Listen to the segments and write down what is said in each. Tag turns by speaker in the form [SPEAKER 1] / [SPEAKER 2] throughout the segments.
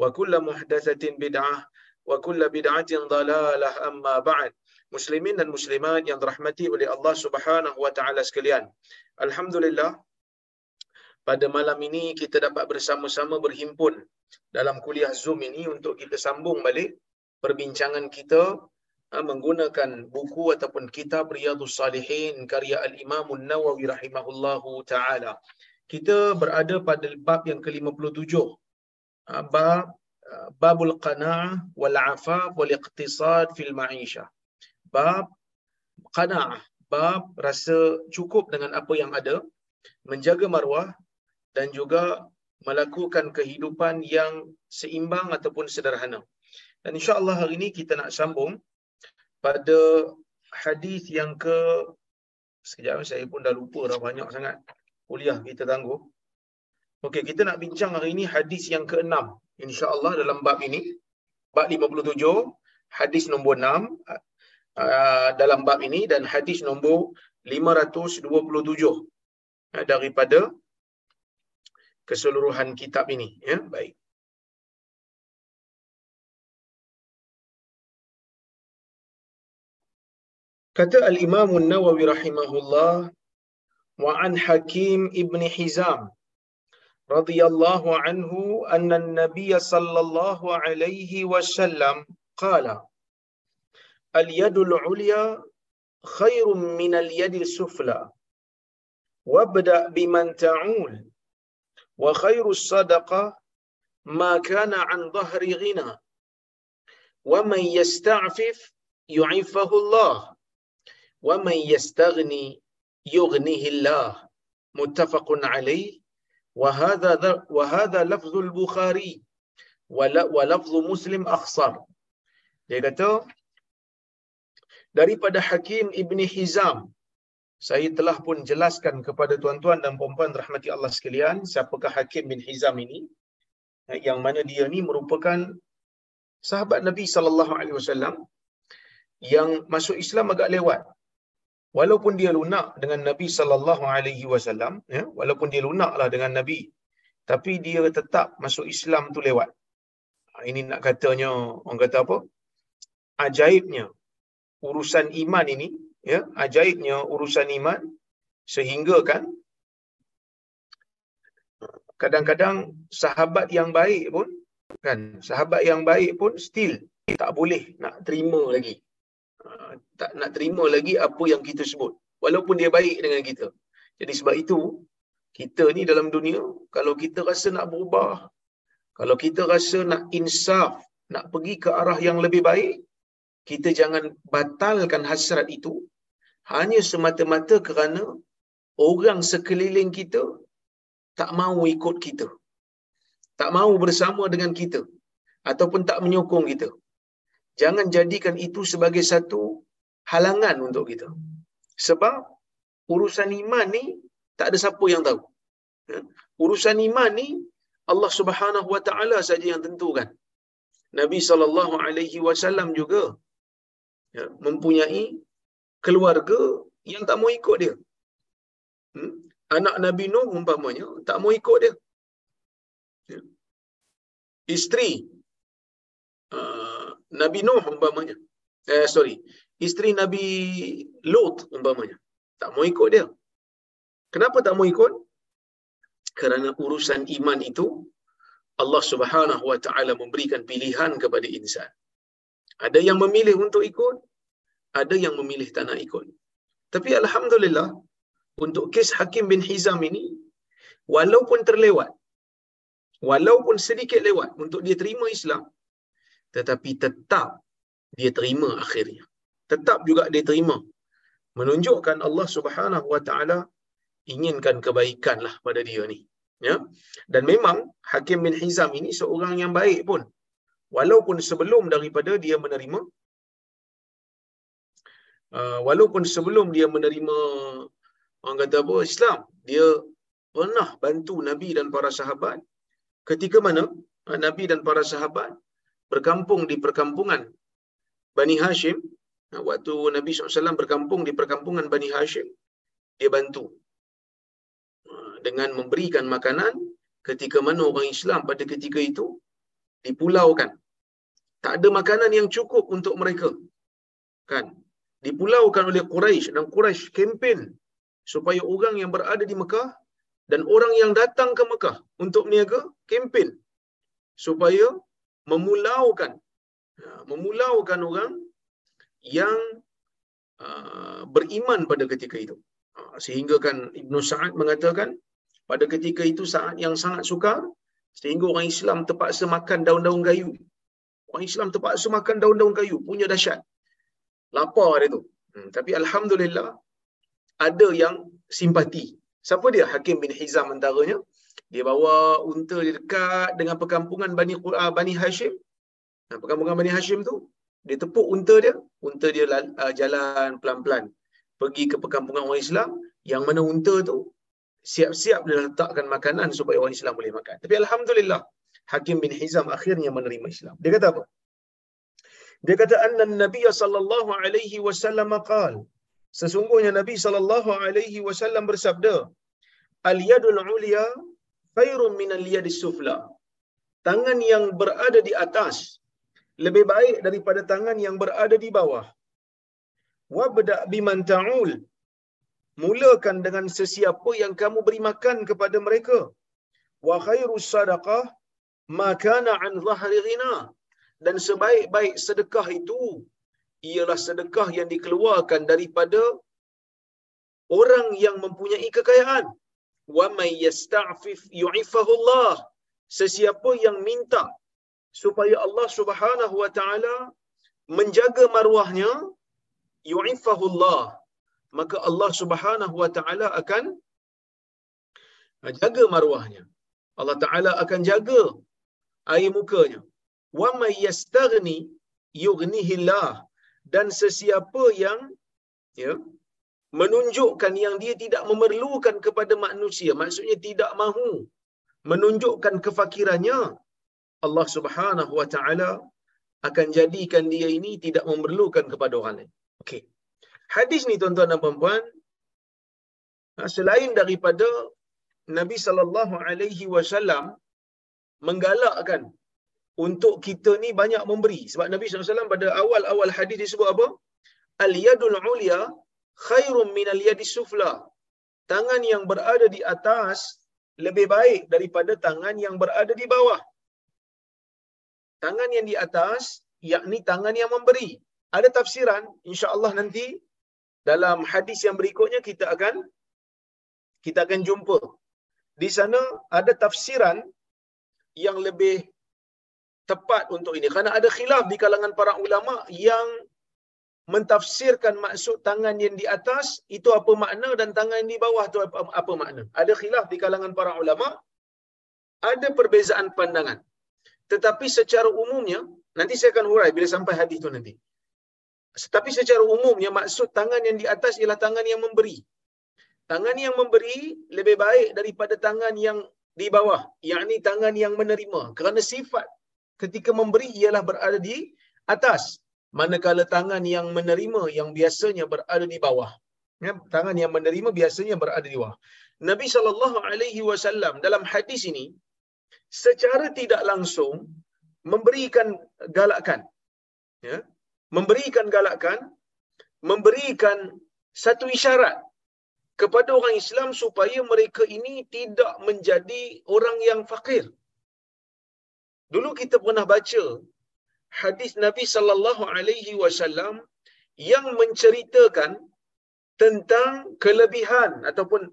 [SPEAKER 1] wa kullu muhdatsatin bid'ah wa kullu bid'atin dhalalah amma ba'd. Muslimin dan muslimat yang dirahmati oleh Allah Subhanahu wa taala sekalian. Alhamdulillah pada malam ini kita dapat bersama-sama berhimpun dalam kuliah Zoom ini untuk kita sambung balik perbincangan kita ha, menggunakan buku ataupun kitab Riyadhus Salihin karya Al-Imam An-Nawawi rahimahullahu taala. Kita berada pada bab yang ke-57 bab babul qana'ah wal afaf wal iqtisad fil ma'isha. Bab qana'ah, bab rasa cukup dengan apa yang ada, menjaga maruah dan juga melakukan kehidupan yang seimbang ataupun sederhana. Dan insya-Allah hari ini kita nak sambung pada hadis yang ke sekejap saya pun dah lupa dah banyak sangat kuliah kita tangguh. Okey, kita nak bincang hari ini hadis yang ke-6 insya-Allah dalam bab ini. Bab 57, hadis nombor 6 uh, dalam bab ini dan hadis nombor 527 uh, daripada keseluruhan kitab ini ya. Baik. Kata Al-Imam An-Nawawi rahimahullah wa an Hakim ibn Hizam رضي الله عنه أن النبي صلى الله عليه وسلم قال اليد العليا خير من اليد السفلى وابدأ بمن تعول وخير الصدقة ما كان عن ظهر غنى ومن يستعفف يعفه الله ومن يستغني يغنيه الله. متفق عليه. وهذا وهذا لفظ البخاري ولفظ مسلم اخصر dia kata daripada Hakim Ibni Hizam saya telah pun jelaskan kepada tuan-tuan dan puan-puan rahmati Allah sekalian siapakah Hakim bin Hizam ini yang mana dia ni merupakan sahabat Nabi sallallahu alaihi wasallam yang masuk Islam agak lewat walaupun dia lunak dengan Nabi sallallahu alaihi wasallam ya walaupun dia lunaklah dengan Nabi tapi dia tetap masuk Islam tu lewat. Ini nak katanya orang kata apa? Ajaibnya urusan iman ini ya ajaibnya urusan iman sehingga kan kadang-kadang sahabat yang baik pun kan sahabat yang baik pun still tak boleh nak terima lagi tak nak terima lagi apa yang kita sebut. Walaupun dia baik dengan kita. Jadi sebab itu kita ni dalam dunia kalau kita rasa nak berubah kalau kita rasa nak insaf nak pergi ke arah yang lebih baik kita jangan batalkan hasrat itu. Hanya semata-mata kerana orang sekeliling kita tak mahu ikut kita. Tak mahu bersama dengan kita. Ataupun tak menyokong kita jangan jadikan itu sebagai satu halangan untuk kita. Sebab urusan iman ni tak ada siapa yang tahu. Ya? Urusan iman ni Allah Subhanahu Wa Taala saja yang tentukan. Nabi sallallahu alaihi wasallam juga ya, mempunyai keluarga yang tak mau ikut dia. Hmm? Anak Nabi Nuh umpamanya tak mau ikut dia. Ya. Isteri uh, Nabi Nuh umpamanya. Eh sorry, isteri Nabi Lut umpamanya tak mau ikut dia. Kenapa tak mau ikut? Kerana urusan iman itu Allah Subhanahu wa taala memberikan pilihan kepada insan. Ada yang memilih untuk ikut, ada yang memilih tak nak ikut. Tapi alhamdulillah untuk kes Hakim bin Hizam ini walaupun terlewat walaupun sedikit lewat untuk dia terima Islam tetapi tetap dia terima akhirnya. Tetap juga dia terima. Menunjukkan Allah Subhanahu wa taala inginkan kebaikan lah pada dia ni. Ya. Dan memang Hakim bin Hizam ini seorang yang baik pun. Walaupun sebelum daripada dia menerima uh, walaupun sebelum dia menerima orang kata apa Islam, dia pernah bantu Nabi dan para sahabat ketika mana uh, Nabi dan para sahabat berkampung di perkampungan Bani Hashim waktu Nabi SAW berkampung di perkampungan Bani Hashim dia bantu dengan memberikan makanan ketika mana orang Islam pada ketika itu dipulaukan. Tak ada makanan yang cukup untuk mereka. Kan? Dipulaukan oleh Quraisy dan Quraisy kempen supaya orang yang berada di Mekah dan orang yang datang ke Mekah untuk meniaga kempen supaya memulaukan ya, memulaukan orang yang uh, beriman pada ketika itu. Uh, sehingga kan Ibnu Sa'ad mengatakan pada ketika itu saat yang sangat sukar sehingga orang Islam terpaksa makan daun-daun kayu. Orang Islam terpaksa makan daun-daun kayu, punya dahsyat. Lapar dia tu. Hmm, tapi alhamdulillah ada yang simpati. Siapa dia? Hakim bin Hizam antaranya. Dia bawa unta dia dekat dengan perkampungan Bani uh, Bani Hashim. Nah, perkampungan Bani Hashim tu, dia tepuk unta dia, unta dia uh, jalan pelan-pelan pergi ke perkampungan orang Islam yang mana unta tu siap-siap dia letakkan makanan supaya orang Islam boleh makan. Tapi Alhamdulillah, Hakim bin Hizam akhirnya menerima Islam. Dia kata apa? Dia kata, Anna Nabi sallallahu alaihi wasallam qal. Sesungguhnya Nabi sallallahu alaihi wasallam bersabda, Al-yadul ulia khairun min al-yadis sufla. Tangan yang berada di atas lebih baik daripada tangan yang berada di bawah. Wabda biman ta'ul mulakan dengan sesiapa yang kamu beri makan kepada mereka wa khairus sadaqah ma kana an dhahri ghina dan sebaik-baik sedekah itu ialah sedekah yang dikeluarkan daripada orang yang mempunyai kekayaan wa may yasta'fif yu'ifahu Allah sesiapa yang minta supaya Allah Subhanahu wa taala menjaga maruahnya yu'ifahu Allah maka Allah Subhanahu wa taala akan jaga maruahnya. Allah Taala akan jaga air mukanya. Wa may yastaghni yughnihillah dan sesiapa yang ya menunjukkan yang dia tidak memerlukan kepada manusia, maksudnya tidak mahu menunjukkan kefakirannya, Allah Subhanahu wa taala akan jadikan dia ini tidak memerlukan kepada orang lain. Okey. Hadis ni tuan-tuan dan puan-puan ha, selain daripada Nabi sallallahu alaihi wasallam menggalakkan untuk kita ni banyak memberi sebab Nabi SAW pada awal-awal hadis disebut apa? Al-yadul ulia khairun min al-yadis sufla. Tangan yang berada di atas lebih baik daripada tangan yang berada di bawah. Tangan yang di atas yakni tangan yang memberi. Ada tafsiran insya-Allah nanti dalam hadis yang berikutnya kita akan kita akan jumpa di sana ada tafsiran yang lebih tepat untuk ini kerana ada khilaf di kalangan para ulama yang mentafsirkan maksud tangan yang di atas itu apa makna dan tangan yang di bawah itu apa, apa makna ada khilaf di kalangan para ulama ada perbezaan pandangan tetapi secara umumnya nanti saya akan hurai bila sampai hadis itu nanti tetapi secara umumnya maksud tangan yang di atas ialah tangan yang memberi. Tangan yang memberi lebih baik daripada tangan yang di bawah. Yang ini tangan yang menerima. Kerana sifat ketika memberi ialah berada di atas. Manakala tangan yang menerima yang biasanya berada di bawah. Ya, tangan yang menerima biasanya berada di bawah. Nabi sallallahu alaihi wasallam dalam hadis ini secara tidak langsung memberikan galakan ya memberikan galakan memberikan satu isyarat kepada orang Islam supaya mereka ini tidak menjadi orang yang fakir. Dulu kita pernah baca hadis Nabi sallallahu alaihi wasallam yang menceritakan tentang kelebihan ataupun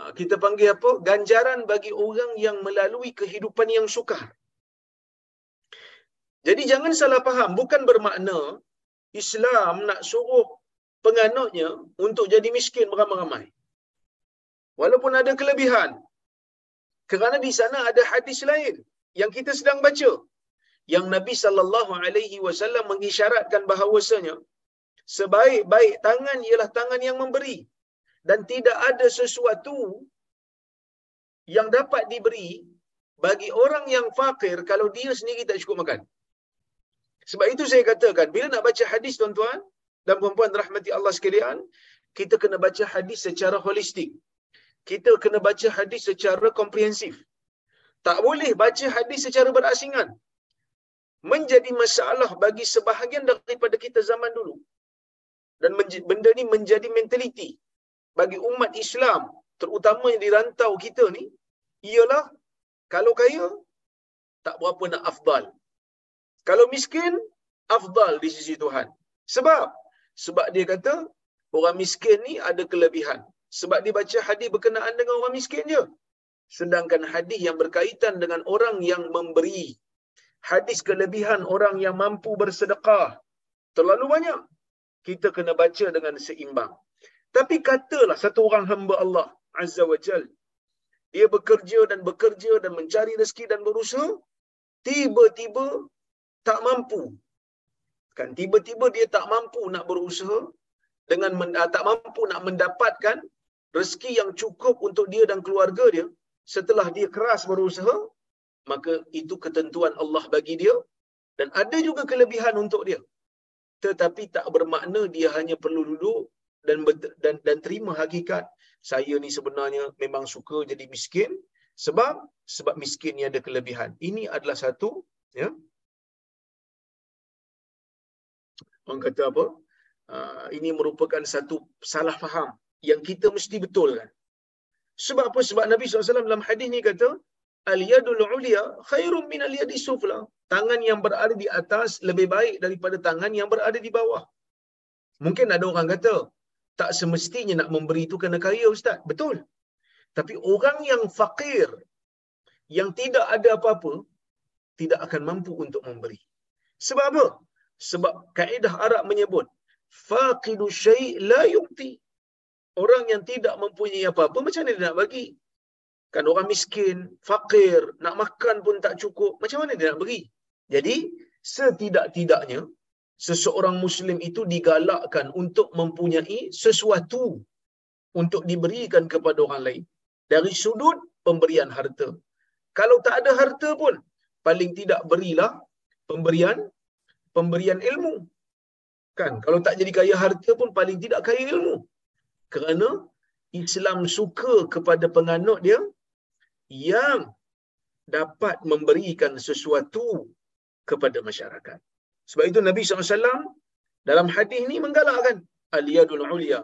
[SPEAKER 1] ah, kita panggil apa ganjaran bagi orang yang melalui kehidupan yang sukar. Jadi jangan salah faham, bukan bermakna Islam nak suruh penganutnya untuk jadi miskin beramai-ramai. Walaupun ada kelebihan. Kerana di sana ada hadis lain yang kita sedang baca. Yang Nabi sallallahu alaihi wasallam mengisyaratkan bahawasanya sebaik-baik tangan ialah tangan yang memberi dan tidak ada sesuatu yang dapat diberi bagi orang yang fakir kalau dia sendiri tak cukup makan. Sebab itu saya katakan, bila nak baca hadis tuan-tuan dan puan-puan rahmati Allah sekalian, kita kena baca hadis secara holistik. Kita kena baca hadis secara komprehensif. Tak boleh baca hadis secara berasingan. Menjadi masalah bagi sebahagian daripada kita zaman dulu. Dan benda ni menjadi mentaliti bagi umat Islam, terutama yang di rantau kita ni, ialah kalau kaya, tak berapa nak afdal. Kalau miskin, afdal di sisi Tuhan. Sebab? Sebab dia kata, orang miskin ni ada kelebihan. Sebab dia baca hadis berkenaan dengan orang miskin je. Sedangkan hadis yang berkaitan dengan orang yang memberi. Hadis kelebihan orang yang mampu bersedekah. Terlalu banyak. Kita kena baca dengan seimbang. Tapi katalah satu orang hamba Allah Azza wa Jal. Dia bekerja dan bekerja dan mencari rezeki dan berusaha. Tiba-tiba tak mampu. Kan tiba-tiba dia tak mampu nak berusaha dengan men, uh, tak mampu nak mendapatkan rezeki yang cukup untuk dia dan keluarga dia setelah dia keras berusaha maka itu ketentuan Allah bagi dia dan ada juga kelebihan untuk dia. Tetapi tak bermakna dia hanya perlu duduk dan dan dan terima hakikat. Saya ni sebenarnya memang suka jadi miskin sebab sebab miskin ni ada kelebihan. Ini adalah satu ya. Orang kata apa? Uh, ini merupakan satu salah faham yang kita mesti betulkan. Sebab apa? Sebab Nabi SAW dalam hadis ni kata al yadul ulia khairum min al yadi sufla. Tangan yang berada di atas lebih baik daripada tangan yang berada di bawah. Mungkin ada orang kata tak semestinya nak memberi itu kena kaya ustaz. Betul. Tapi orang yang fakir yang tidak ada apa-apa tidak akan mampu untuk memberi. Sebab apa? Sebab kaedah Arab menyebut faqidu syai' la yu'ti. Orang yang tidak mempunyai apa-apa macam mana dia nak bagi? Kan orang miskin, fakir, nak makan pun tak cukup, macam mana dia nak beri? Jadi, setidak-tidaknya seseorang muslim itu digalakkan untuk mempunyai sesuatu untuk diberikan kepada orang lain dari sudut pemberian harta. Kalau tak ada harta pun, paling tidak berilah pemberian pemberian ilmu. Kan? Kalau tak jadi kaya harta pun paling tidak kaya ilmu. Kerana Islam suka kepada penganut dia yang dapat memberikan sesuatu kepada masyarakat. Sebab itu Nabi SAW dalam hadis ni menggalakkan aliyadul ulia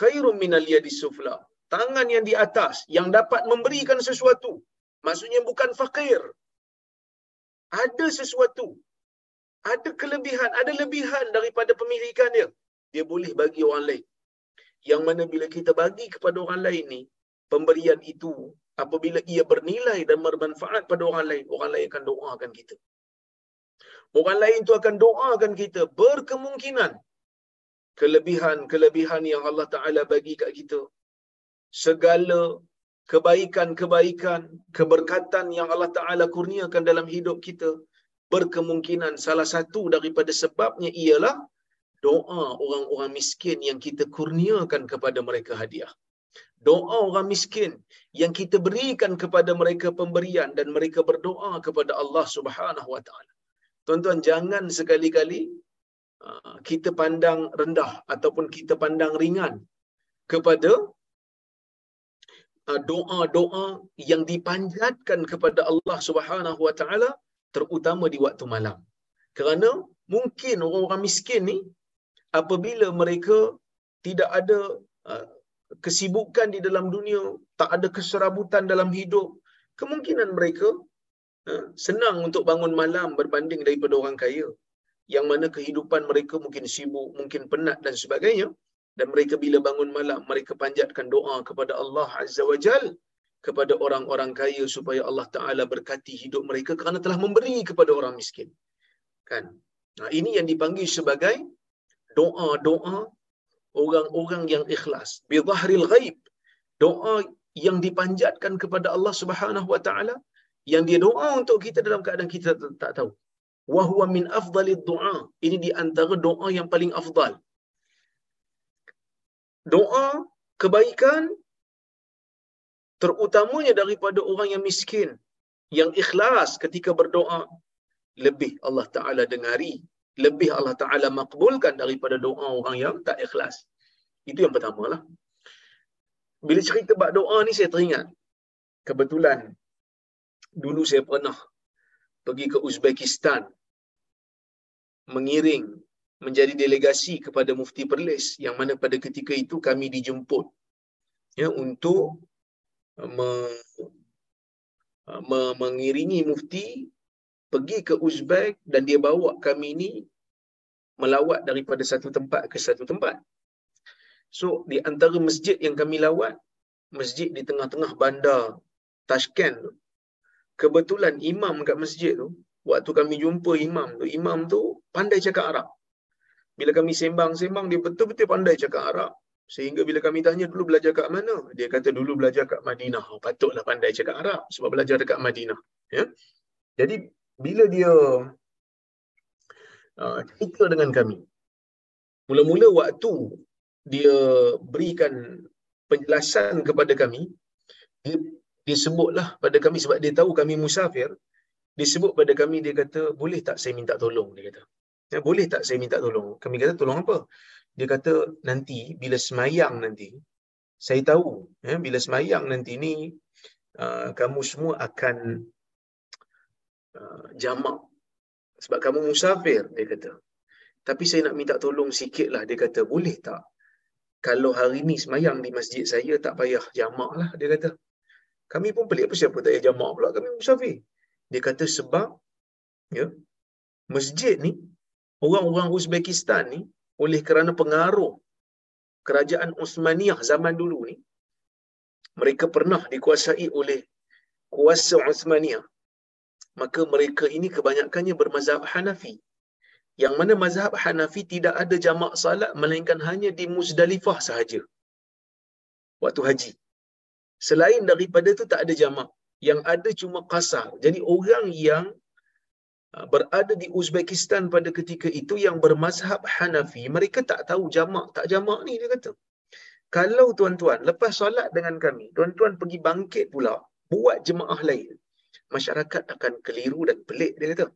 [SPEAKER 1] khairun min aliyadis sufla. Tangan yang di atas yang dapat memberikan sesuatu. Maksudnya bukan fakir. Ada sesuatu ada kelebihan, ada lebihan daripada pemilikan dia. Dia boleh bagi orang lain. Yang mana bila kita bagi kepada orang lain ni, pemberian itu apabila ia bernilai dan bermanfaat pada orang lain, orang lain akan doakan kita. Orang lain itu akan doakan kita berkemungkinan kelebihan-kelebihan yang Allah Ta'ala bagi kat kita. Segala kebaikan-kebaikan, keberkatan yang Allah Ta'ala kurniakan dalam hidup kita, berkemungkinan salah satu daripada sebabnya ialah doa orang-orang miskin yang kita kurniakan kepada mereka hadiah. Doa orang miskin yang kita berikan kepada mereka pemberian dan mereka berdoa kepada Allah Subhanahu Wa Taala. Tuan-tuan jangan sekali-kali uh, kita pandang rendah ataupun kita pandang ringan kepada uh, doa-doa yang dipanjatkan kepada Allah Subhanahu Wa Taala terutama di waktu malam. Kerana mungkin orang-orang miskin ni apabila mereka tidak ada uh, kesibukan di dalam dunia, tak ada keserabutan dalam hidup, kemungkinan mereka uh, senang untuk bangun malam berbanding daripada orang kaya yang mana kehidupan mereka mungkin sibuk, mungkin penat dan sebagainya dan mereka bila bangun malam mereka panjatkan doa kepada Allah Azza wa Jal kepada orang-orang kaya supaya Allah Taala berkati hidup mereka kerana telah memberi kepada orang miskin. Kan? Nah, ini yang dipanggil sebagai doa-doa orang-orang yang ikhlas. Bi dhahril ghaib. Doa yang dipanjatkan kepada Allah Subhanahu wa taala yang dia doa untuk kita dalam keadaan kita tak tahu. Wa huwa min afdalid du'a. Ini di antara doa yang paling afdal. Doa kebaikan terutamanya daripada orang yang miskin yang ikhlas ketika berdoa lebih Allah Taala dengari lebih Allah Taala makbulkan daripada doa orang yang tak ikhlas. Itu yang pertamalah. Bila cerita bab doa ni saya teringat kebetulan dulu saya pernah pergi ke Uzbekistan mengiring menjadi delegasi kepada Mufti Perlis yang mana pada ketika itu kami dijemput ya untuk me, me, mengiringi mufti pergi ke Uzbek dan dia bawa kami ni melawat daripada satu tempat ke satu tempat. So di antara masjid yang kami lawat, masjid di tengah-tengah bandar Tashkent tu. Kebetulan imam kat masjid tu, waktu kami jumpa imam tu, imam tu pandai cakap Arab. Bila kami sembang-sembang, dia betul-betul pandai cakap Arab. Sehingga bila kami tanya dulu belajar kat mana? Dia kata dulu belajar kat Madinah. Patutlah pandai cakap Arab sebab belajar dekat Madinah. Ya? Jadi bila dia uh, cerita dengan kami, mula-mula waktu dia berikan penjelasan kepada kami, dia, dia sebutlah pada kami sebab dia tahu kami musafir, dia sebut pada kami, dia kata, boleh tak saya minta tolong? Dia kata, ya, boleh tak saya minta tolong? Kami kata, tolong apa? dia kata nanti bila semayang nanti saya tahu ya, bila semayang nanti ni uh, kamu semua akan uh, jamak. Sebab kamu musafir dia kata. Tapi saya nak minta tolong sikit lah dia kata boleh tak? Kalau hari ni semayang di masjid saya tak payah jamak lah dia kata. Kami pun pelik apa siapa tak payah jamak pula kami musafir. Dia kata sebab ya masjid ni orang-orang Uzbekistan ni oleh kerana pengaruh kerajaan Uthmaniyah zaman dulu ni mereka pernah dikuasai oleh kuasa Uthmaniyah maka mereka ini kebanyakannya bermazhab Hanafi. Yang mana mazhab Hanafi tidak ada jamak salat melainkan hanya di Muzdalifah sahaja. Waktu haji. Selain daripada itu tak ada jamak. Yang ada cuma qasar. Jadi orang yang Ah, berada di Uzbekistan pada ketika itu yang bermazhab Hanafi, mereka tak tahu jamak. Tak jamak ni dia kata. Kalau tuan-tuan lepas solat dengan kami, tuan-tuan pergi bangkit pula buat jemaah lain, masyarakat akan keliru dan pelik dia kata.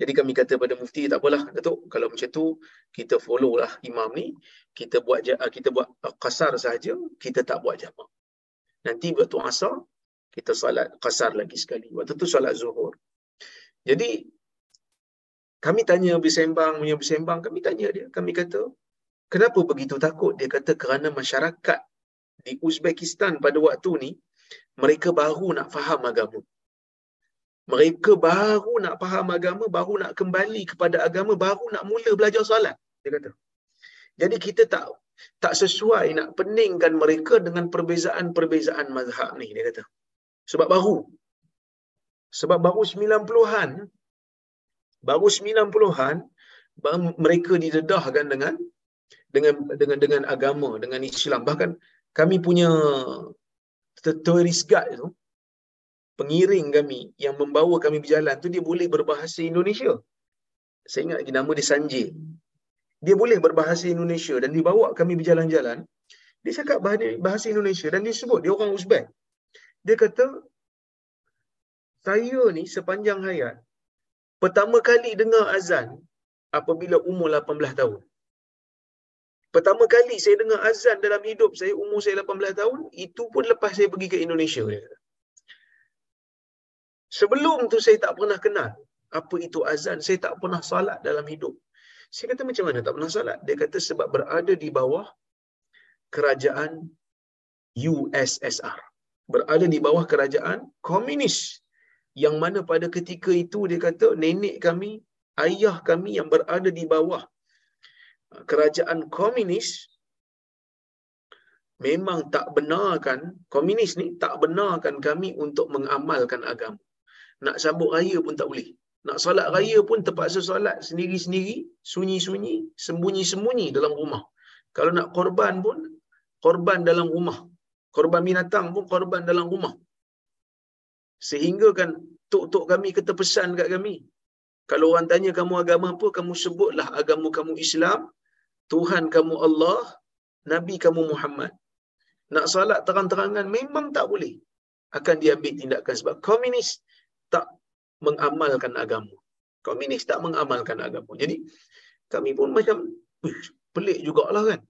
[SPEAKER 1] Jadi kami kata pada mufti tak apalah Datuk kalau macam tu kita follow lah imam ni kita buat ah, kita buat qasar saja kita tak buat jamak. Nanti waktu asar kita solat qasar lagi sekali. Waktu tu solat zuhur. Jadi kami tanya bersembang, punya bersembang, kami tanya dia, kami kata, kenapa begitu takut? Dia kata kerana masyarakat di Uzbekistan pada waktu ni, mereka baru nak faham agama. Mereka baru nak faham agama, baru nak kembali kepada agama, baru nak mula belajar solat. Dia kata. Jadi kita tak tak sesuai nak peningkan mereka dengan perbezaan-perbezaan mazhab ni, dia kata. Sebab baru. Sebab baru 90-an baru 90-an mereka didedahkan dengan dengan dengan dengan agama, dengan Islam. Bahkan kami punya tourist guide tu pengiring kami yang membawa kami berjalan tu dia boleh berbahasa Indonesia. Saya ingat lagi nama dia Sanjay. Dia boleh berbahasa Indonesia dan dibawa kami berjalan-jalan. Dia cakap bahasa Indonesia dan dia sebut dia orang Uzbek. Dia kata saya ni sepanjang hayat pertama kali dengar azan apabila umur 18 tahun. Pertama kali saya dengar azan dalam hidup saya umur saya 18 tahun, itu pun lepas saya pergi ke Indonesia. Sebelum tu saya tak pernah kenal apa itu azan. Saya tak pernah salat dalam hidup. Saya kata macam mana tak pernah salat? Dia kata sebab berada di bawah kerajaan USSR. Berada di bawah kerajaan komunis. Yang mana pada ketika itu dia kata nenek kami, ayah kami yang berada di bawah kerajaan komunis memang tak benarkan komunis ni tak benarkan kami untuk mengamalkan agama. Nak sabut raya pun tak boleh. Nak solat raya pun terpaksa solat sendiri-sendiri, sunyi-sunyi, sembunyi-sembunyi dalam rumah. Kalau nak korban pun, korban dalam rumah. Korban binatang pun korban dalam rumah. Sehingga kan tok-tok kami kata pesan kat kami. Kalau orang tanya kamu agama apa, kamu sebutlah agama kamu Islam, Tuhan kamu Allah, Nabi kamu Muhammad. Nak salat terang-terangan memang tak boleh. Akan diambil tindakan sebab komunis tak mengamalkan agama. Komunis tak mengamalkan agama. Jadi kami pun macam pelik jugalah kan.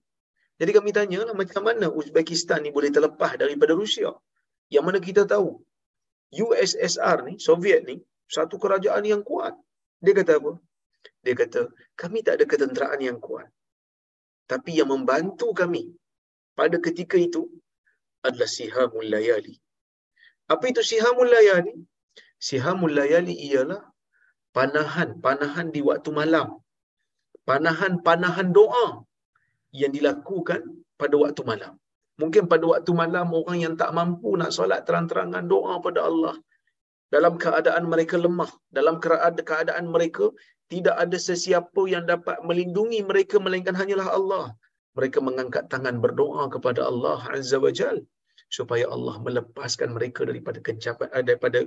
[SPEAKER 1] Jadi kami tanya lah macam mana Uzbekistan ni boleh terlepas daripada Rusia. Yang mana kita tahu USSR ni, Soviet ni, satu kerajaan yang kuat. Dia kata apa? Dia kata, kami tak ada ketenteraan yang kuat. Tapi yang membantu kami pada ketika itu adalah sihamul layali. Apa itu sihamul layali? Sihamul layali ialah panahan, panahan di waktu malam. Panahan-panahan doa yang dilakukan pada waktu malam. Mungkin pada waktu malam orang yang tak mampu nak solat terang-terangan doa pada Allah. Dalam keadaan mereka lemah, dalam keadaan mereka tidak ada sesiapa yang dapat melindungi mereka melainkan hanyalah Allah. Mereka mengangkat tangan berdoa kepada Allah Azza wa Jal supaya Allah melepaskan mereka daripada kencapan eh, daripada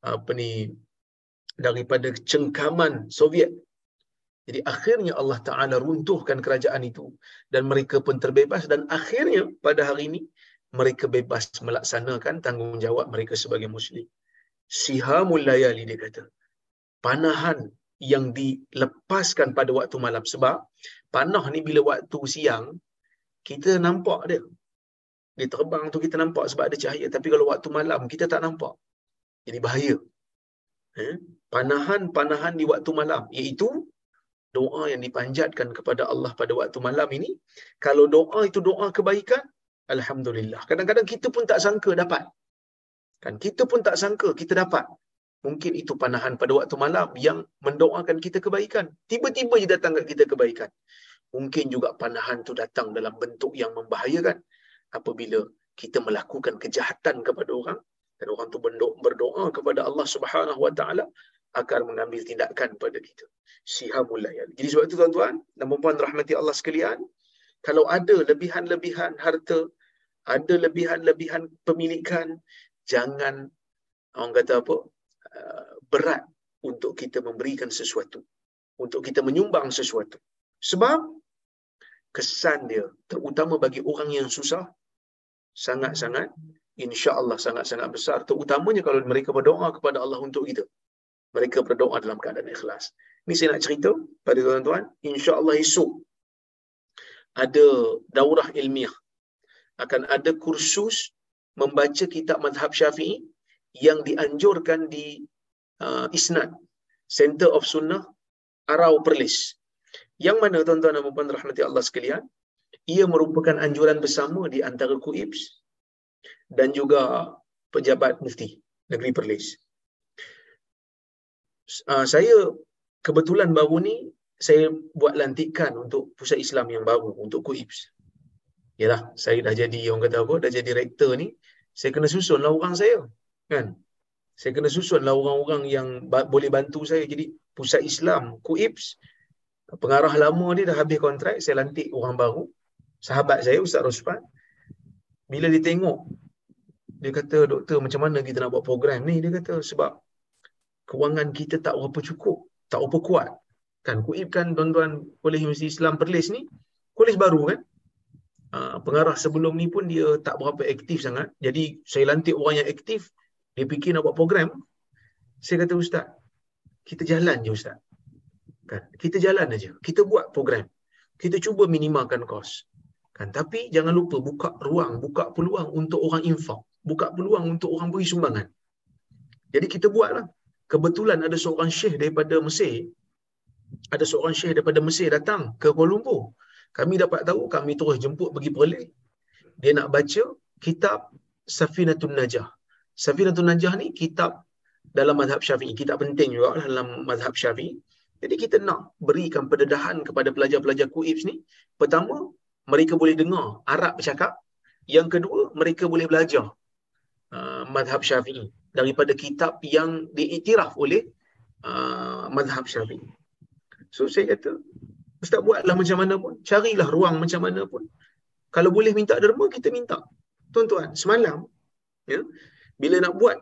[SPEAKER 1] apa ni daripada cengkaman Soviet. Jadi akhirnya Allah Taala runtuhkan kerajaan itu dan mereka pun terbebas dan akhirnya pada hari ini mereka bebas melaksanakan tanggungjawab mereka sebagai muslim. Sihamul layali dia kata. Panahan yang dilepaskan pada waktu malam. Sebab panah ni bila waktu siang kita nampak dia. Dia terbang tu kita nampak sebab ada cahaya. Tapi kalau waktu malam kita tak nampak. Jadi bahaya. Eh? panahan-panahan di waktu malam. Iaitu doa yang dipanjatkan kepada Allah pada waktu malam ini. Kalau doa itu doa kebaikan alhamdulillah. Kadang-kadang kita pun tak sangka dapat. Kan? Kita pun tak sangka kita dapat mungkin itu panahan pada waktu malam yang mendoakan kita kebaikan tiba-tiba je datang kat kita kebaikan mungkin juga panahan tu datang dalam bentuk yang membahayakan apabila kita melakukan kejahatan kepada orang dan orang tu berdoa kepada Allah Subhanahu Wa Taala akan mengambil tindakan pada kita. Sihamul layal. Jadi sebab itu tuan-tuan dan puan rahmati Allah sekalian, kalau ada lebihan-lebihan harta, ada lebihan-lebihan pemilikan, jangan orang kata apa? Uh, berat untuk kita memberikan sesuatu. Untuk kita menyumbang sesuatu. Sebab kesan dia terutama bagi orang yang susah sangat-sangat insya-Allah sangat-sangat besar terutamanya kalau mereka berdoa kepada Allah untuk kita. Mereka berdoa dalam keadaan ikhlas. Ini saya nak cerita pada tuan-tuan, insya-Allah esok ada daurah ilmiah. Akan ada kursus membaca kitab mazhab Syafi'i yang dianjurkan di uh, Isnad Center of Sunnah Arau Perlis. Yang mana tuan-tuan dan puan rahmati Allah sekalian, ia merupakan anjuran bersama di antara KUIPS dan juga pejabat mufti negeri Perlis. Uh, saya kebetulan baru ni saya buat lantikan untuk pusat Islam yang baru untuk KUIPS. Yalah, saya dah jadi orang kata apa, dah jadi rektor ni, saya kena susunlah orang saya. Kan? Saya kena susunlah orang-orang yang boleh bantu saya. Jadi pusat Islam, KUIPS, pengarah lama dia dah habis kontrak, saya lantik orang baru. Sahabat saya, Ustaz Rospan. Bila dia tengok, dia kata, doktor macam mana kita nak buat program ni? Dia kata, sebab kewangan kita tak berapa cukup, tak berapa kuat. Kan, kuib kan tuan-tuan Kolej Universiti Islam Perlis ni, kolej baru kan? Uh, pengarah sebelum ni pun dia tak berapa aktif sangat. Jadi saya lantik orang yang aktif, dia fikir nak buat program. Saya kata, Ustaz, kita jalan je Ustaz. Kan? Kita jalan aja. Kita buat program. kita cuba minimalkan kos. Kan tapi jangan lupa buka ruang, buka peluang untuk orang infak, buka peluang untuk orang beri sumbangan. Jadi kita buatlah. Kebetulan ada seorang syekh daripada Mesir, ada seorang syekh daripada Mesir datang ke Kuala Lumpur. Kami dapat tahu, kami terus jemput pergi Perlis. Dia nak baca kitab Safinatun Najah. Safinatun Najah ni kitab dalam mazhab syafi'i. Kitab penting juga dalam mazhab syafi'i. Jadi kita nak berikan pendedahan kepada pelajar-pelajar kuibs ni. Pertama, mereka boleh dengar Arab bercakap. Yang kedua, mereka boleh belajar uh, mazhab syafi'i. Daripada kitab yang diiktiraf oleh uh, mazhab syafi'i. So saya kata, Ustaz buatlah macam mana pun. Carilah ruang macam mana pun. Kalau boleh minta derma, kita minta. Tuan-tuan, semalam, ya, bila nak buat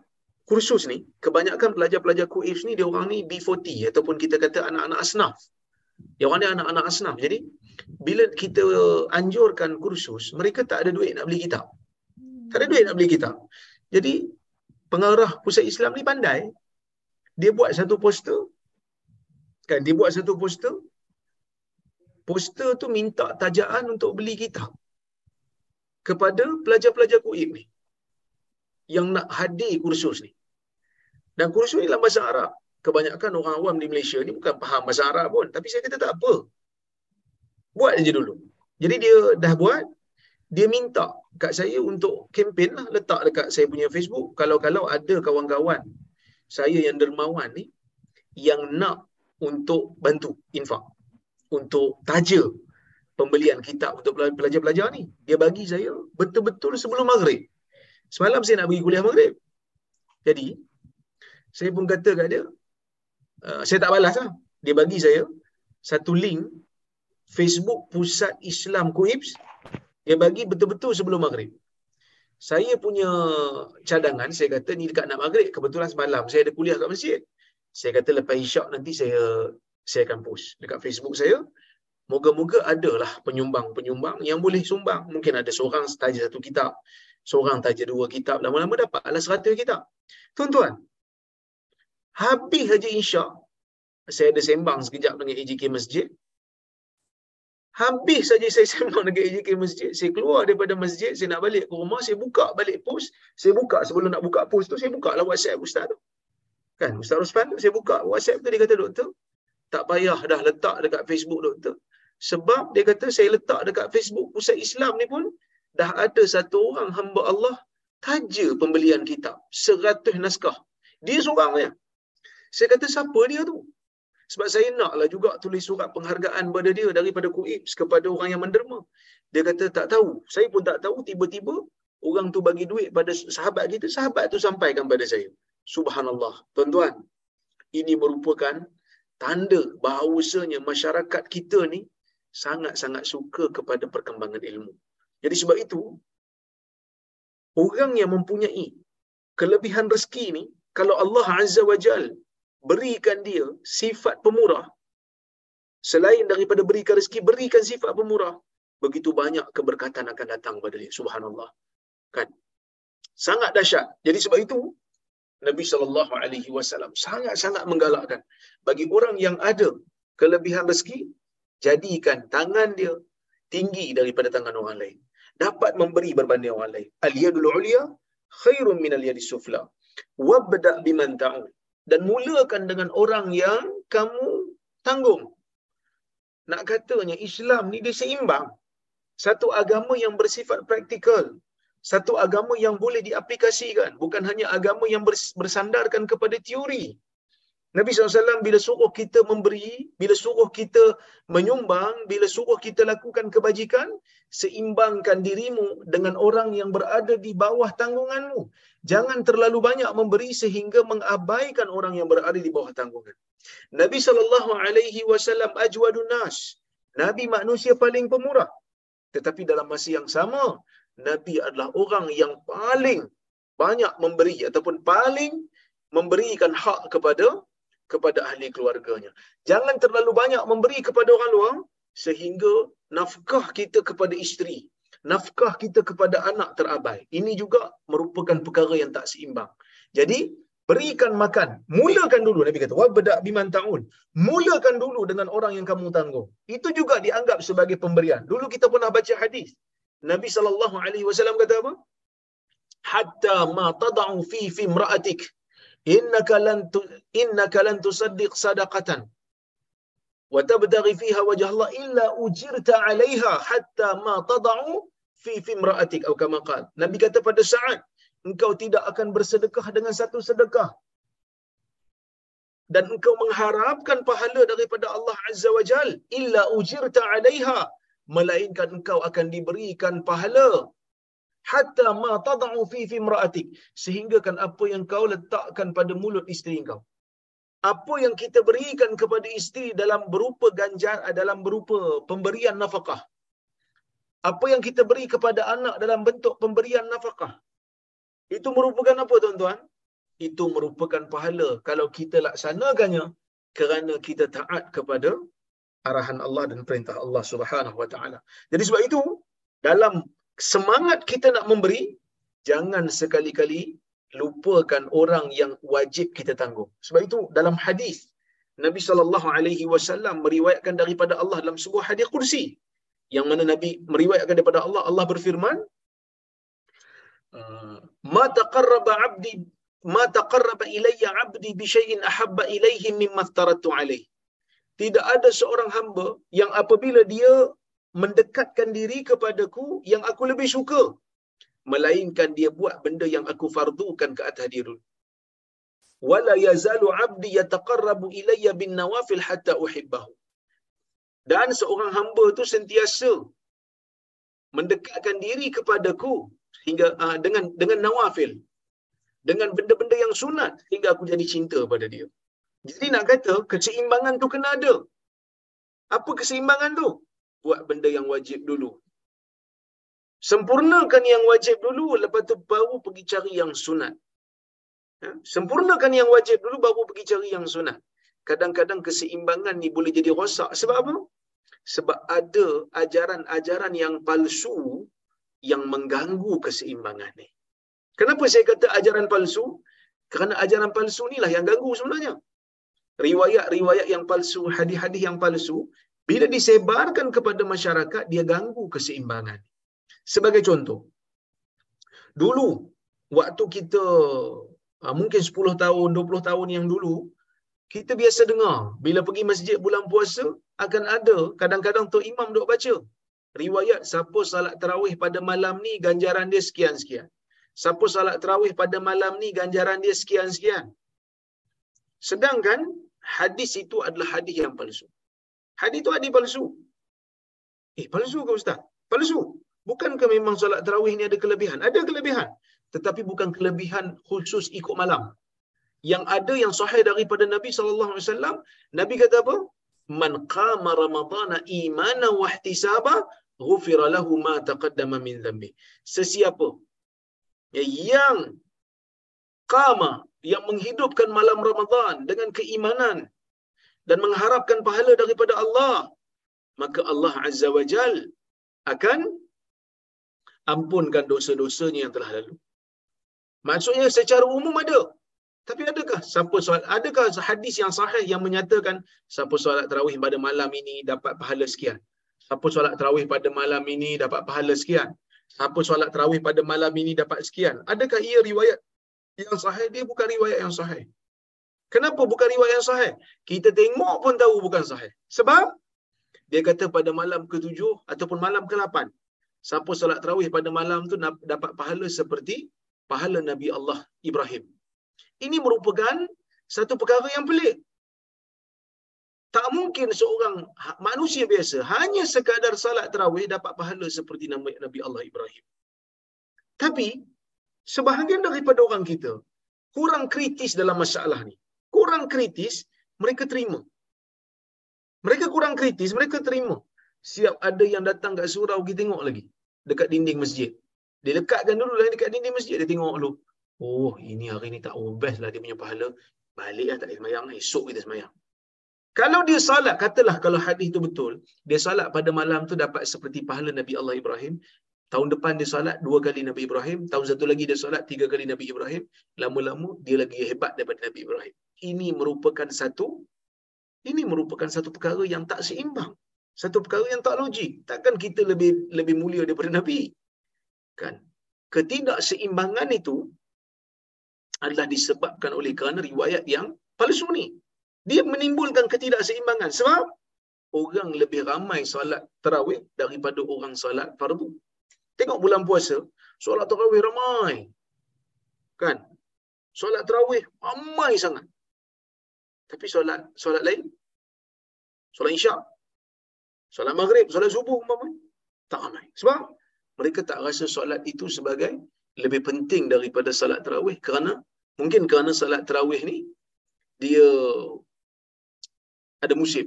[SPEAKER 1] kursus ni, kebanyakan pelajar-pelajar kuif ni, dia orang ni B40 ataupun kita kata anak-anak asnaf. Dia orang ni anak-anak asnaf. Jadi, bila kita anjurkan kursus, mereka tak ada duit nak beli kitab. Tak ada duit nak beli kitab. Jadi, pengarah pusat Islam ni pandai. Dia buat satu poster. Kan, dia buat satu poster. Poster tu minta tajaan untuk beli kitab. Kepada pelajar-pelajar kuib ni. Yang nak hadir kursus ni. Dan kursus ni dalam bahasa Arab. Kebanyakan orang awam di Malaysia ni bukan faham bahasa Arab pun. Tapi saya kata tak apa. Buat je dulu. Jadi dia dah buat. Dia minta kat saya untuk kempen lah. Letak dekat saya punya Facebook. Kalau-kalau ada kawan-kawan saya yang dermawan ni. Yang nak untuk bantu infak. Untuk taja pembelian kitab untuk pelajar-pelajar ni. Dia bagi saya betul-betul sebelum maghrib. Semalam saya nak pergi kuliah maghrib. Jadi, saya pun kata kat dia, uh, saya tak balas lah. Dia bagi saya satu link Facebook Pusat Islam Kuibs. Dia bagi betul-betul sebelum maghrib. Saya punya cadangan, saya kata ni dekat nak maghrib. Kebetulan semalam saya ada kuliah kat masjid. Saya kata lepas isyak nanti saya saya akan post dekat Facebook saya. Moga-moga adalah penyumbang-penyumbang yang boleh sumbang. Mungkin ada seorang taja satu kitab. Seorang taja dua kitab. Lama-lama dapatlah seratus kitab. Tuan-tuan, Habis saja insya' saya ada sembang sekejap dengan AJK Masjid. Habis saja saya sembang dengan AJK Masjid, saya keluar daripada masjid, saya nak balik ke rumah, saya buka balik post, saya buka sebelum nak buka post tu, saya buka lah WhatsApp Ustaz tu. Kan, Ustaz Rosfan tu, saya buka WhatsApp tu, dia kata, doktor, tak payah dah letak dekat Facebook doktor. Sebab dia kata, saya letak dekat Facebook Pusat Islam ni pun, dah ada satu orang hamba Allah, taja pembelian kitab, seratus naskah. Dia seorang ya. Saya kata siapa dia tu? Sebab saya naklah juga tulis surat penghargaan pada dia daripada Kuibs kepada orang yang menderma. Dia kata tak tahu. Saya pun tak tahu tiba-tiba orang tu bagi duit pada sahabat kita, sahabat tu sampaikan pada saya. Subhanallah. Tuan-tuan, ini merupakan tanda bahawasanya masyarakat kita ni sangat-sangat suka kepada perkembangan ilmu. Jadi sebab itu, orang yang mempunyai kelebihan rezeki ni, kalau Allah Azza wa Jal berikan dia sifat pemurah selain daripada berikan rezeki berikan sifat pemurah begitu banyak keberkatan akan datang pada dia. Subhanallah. Kan? Sangat dahsyat. Jadi sebab itu Nabi sallallahu alaihi wasallam sangat-sangat menggalakkan bagi orang yang ada kelebihan rezeki jadikan tangan dia tinggi daripada tangan orang lain dapat memberi berbanding orang lain al yadul ulya khairun min al yadis sufla wabda biman ta'ul dan mulakan dengan orang yang kamu tanggung. Nak katanya Islam ni dia seimbang. Satu agama yang bersifat praktikal. Satu agama yang boleh diaplikasikan. Bukan hanya agama yang bersandarkan kepada teori. Nabi SAW bila suruh kita memberi, bila suruh kita menyumbang, bila suruh kita lakukan kebajikan, seimbangkan dirimu dengan orang yang berada di bawah tanggunganmu. Jangan terlalu banyak memberi sehingga mengabaikan orang yang berada di bawah tanggungan. Nabi SAW ajwadun nas. Nabi manusia paling pemurah. Tetapi dalam masa yang sama, Nabi adalah orang yang paling banyak memberi ataupun paling memberikan hak kepada kepada ahli keluarganya. Jangan terlalu banyak memberi kepada orang luar sehingga nafkah kita kepada isteri, nafkah kita kepada anak terabai. Ini juga merupakan perkara yang tak seimbang. Jadi, berikan makan. Mulakan dulu Nabi kata, wabda biman ta'un. Mulakan dulu dengan orang yang kamu tanggung. Itu juga dianggap sebagai pemberian. Dulu kita pernah baca hadis. Nabi wasallam kata apa? Hatta ma tad'u fi fi imra'atik innaka lan tu, innaka lan tusaddiq sadaqatan wa tabtaghi fiha wajh Allah illa ujirta 'alayha hatta ma tad'u fi fi imra'atik atau kama qala. Nabi kata pada saat engkau tidak akan bersedekah dengan satu sedekah. Dan engkau mengharapkan pahala daripada Allah Azza wa Jal illa ujirta 'alaiha melainkan engkau akan diberikan pahala. hatta ma tad'u fi fi imra'atik sehingga kan apa yang kau letakkan pada mulut isteri engkau apa yang kita berikan kepada isteri dalam berupa ganjar dalam berupa pemberian nafkah apa yang kita beri kepada anak dalam bentuk pemberian nafkah itu merupakan apa tuan-tuan? Itu merupakan pahala kalau kita laksanakannya kerana kita taat kepada arahan Allah dan perintah Allah Subhanahu Wa Taala. Jadi sebab itu dalam semangat kita nak memberi jangan sekali-kali lupakan orang yang wajib kita tanggung. Sebab itu dalam hadis Nabi sallallahu alaihi wasallam meriwayatkan daripada Allah dalam sebuah hadis kursi yang mana Nabi meriwayatkan daripada Allah Allah berfirman ma taqarraba 'abdi ma taqarraba ilayya 'abdi bi syai'in ahabba ilayhi mimma aftaratu alayh tidak ada seorang hamba yang apabila dia mendekatkan diri kepadaku yang aku lebih suka melainkan dia buat benda yang aku fardukan ke atas dulu wala yazalu 'abdi yataqarrabu ilayya bin nawafil hatta uhibbahu dan seorang hamba tu sentiasa mendekatkan diri kepadaku hingga uh, dengan dengan nawafil dengan benda-benda yang sunat hingga aku jadi cinta pada dia. Jadi nak kata keseimbangan tu kena ada. Apa keseimbangan tu? Buat benda yang wajib dulu. Sempurnakan yang wajib dulu lepas tu baru pergi cari yang sunat. Ya? Sempurnakan yang wajib dulu baru pergi cari yang sunat. Kadang-kadang keseimbangan ni boleh jadi rosak. Sebab apa? Sebab ada ajaran-ajaran yang palsu yang mengganggu keseimbangan ni. Kenapa saya kata ajaran palsu? Kerana ajaran palsu inilah yang ganggu sebenarnya. Riwayat-riwayat yang palsu, hadis-hadis yang palsu, bila disebarkan kepada masyarakat, dia ganggu keseimbangan. Sebagai contoh, dulu, waktu kita ah, mungkin 10 tahun, 20 tahun yang dulu, kita biasa dengar, bila pergi masjid bulan puasa, akan ada kadang-kadang tu imam duk baca riwayat siapa salat tarawih pada malam ni ganjaran dia sekian-sekian. Siapa salat tarawih pada malam ni ganjaran dia sekian-sekian. Sedangkan hadis itu adalah hadis yang palsu. Hadis itu hadis palsu. Eh, palsu ke Ustaz? Palsu. Bukankah memang salat tarawih ni ada kelebihan? Ada kelebihan. Tetapi bukan kelebihan khusus ikut malam. Yang ada yang sahih daripada Nabi SAW, Nabi kata apa? man qama ramadhana imanan wa ihtisaba ghufira lahu ma taqaddama min dhanbi sesiapa yang qama yang menghidupkan malam Ramadan dengan keimanan dan mengharapkan pahala daripada Allah maka Allah Azza wa Jal akan ampunkan dosa-dosanya yang telah lalu maksudnya secara umum ada tapi adakah siapa solat adakah hadis yang sahih yang menyatakan siapa solat tarawih pada malam ini dapat pahala sekian? Siapa solat tarawih pada malam ini dapat pahala sekian? Siapa solat tarawih pada malam ini dapat sekian? Adakah ia riwayat yang sahih? Dia bukan riwayat yang sahih. Kenapa bukan riwayat yang sahih? Kita tengok pun tahu bukan sahih. Sebab dia kata pada malam ke-7 ataupun malam ke-8 siapa solat tarawih pada malam tu dapat pahala seperti pahala Nabi Allah Ibrahim ini merupakan satu perkara yang pelik. Tak mungkin seorang ha- manusia biasa hanya sekadar salat terawih dapat pahala seperti Nabi Allah Ibrahim. Tapi, sebahagian daripada orang kita kurang kritis dalam masalah ni. Kurang kritis, mereka terima. Mereka kurang kritis, mereka terima. Siap ada yang datang kat surau, kita tengok lagi. Dekat dinding masjid. Dia lekatkan dulu lah dekat dinding masjid, dia tengok dulu. Oh, ini hari ni tak oh, best lah dia punya pahala. Baliklah tak boleh semayang. Esok kita semayang. Kalau dia salat, katalah kalau hadis itu betul, dia salat pada malam tu dapat seperti pahala Nabi Allah Ibrahim, Tahun depan dia solat dua kali Nabi Ibrahim. Tahun satu lagi dia solat tiga kali Nabi Ibrahim. Lama-lama dia lagi hebat daripada Nabi Ibrahim. Ini merupakan satu ini merupakan satu perkara yang tak seimbang. Satu perkara yang tak logik. Takkan kita lebih lebih mulia daripada Nabi? Kan? Ketidakseimbangan itu adalah disebabkan oleh kerana riwayat yang palsu ni. Dia menimbulkan ketidakseimbangan. Sebab orang lebih ramai solat terawih daripada orang solat fardu. Tengok bulan puasa, solat terawih ramai. Kan? Solat terawih ramai sangat. Tapi solat solat lain, solat isyak, solat maghrib, solat subuh umpamanya, tak ramai. Sebab mereka tak rasa solat itu sebagai lebih penting daripada solat terawih kerana mungkin kerana solat terawih ni dia ada musim.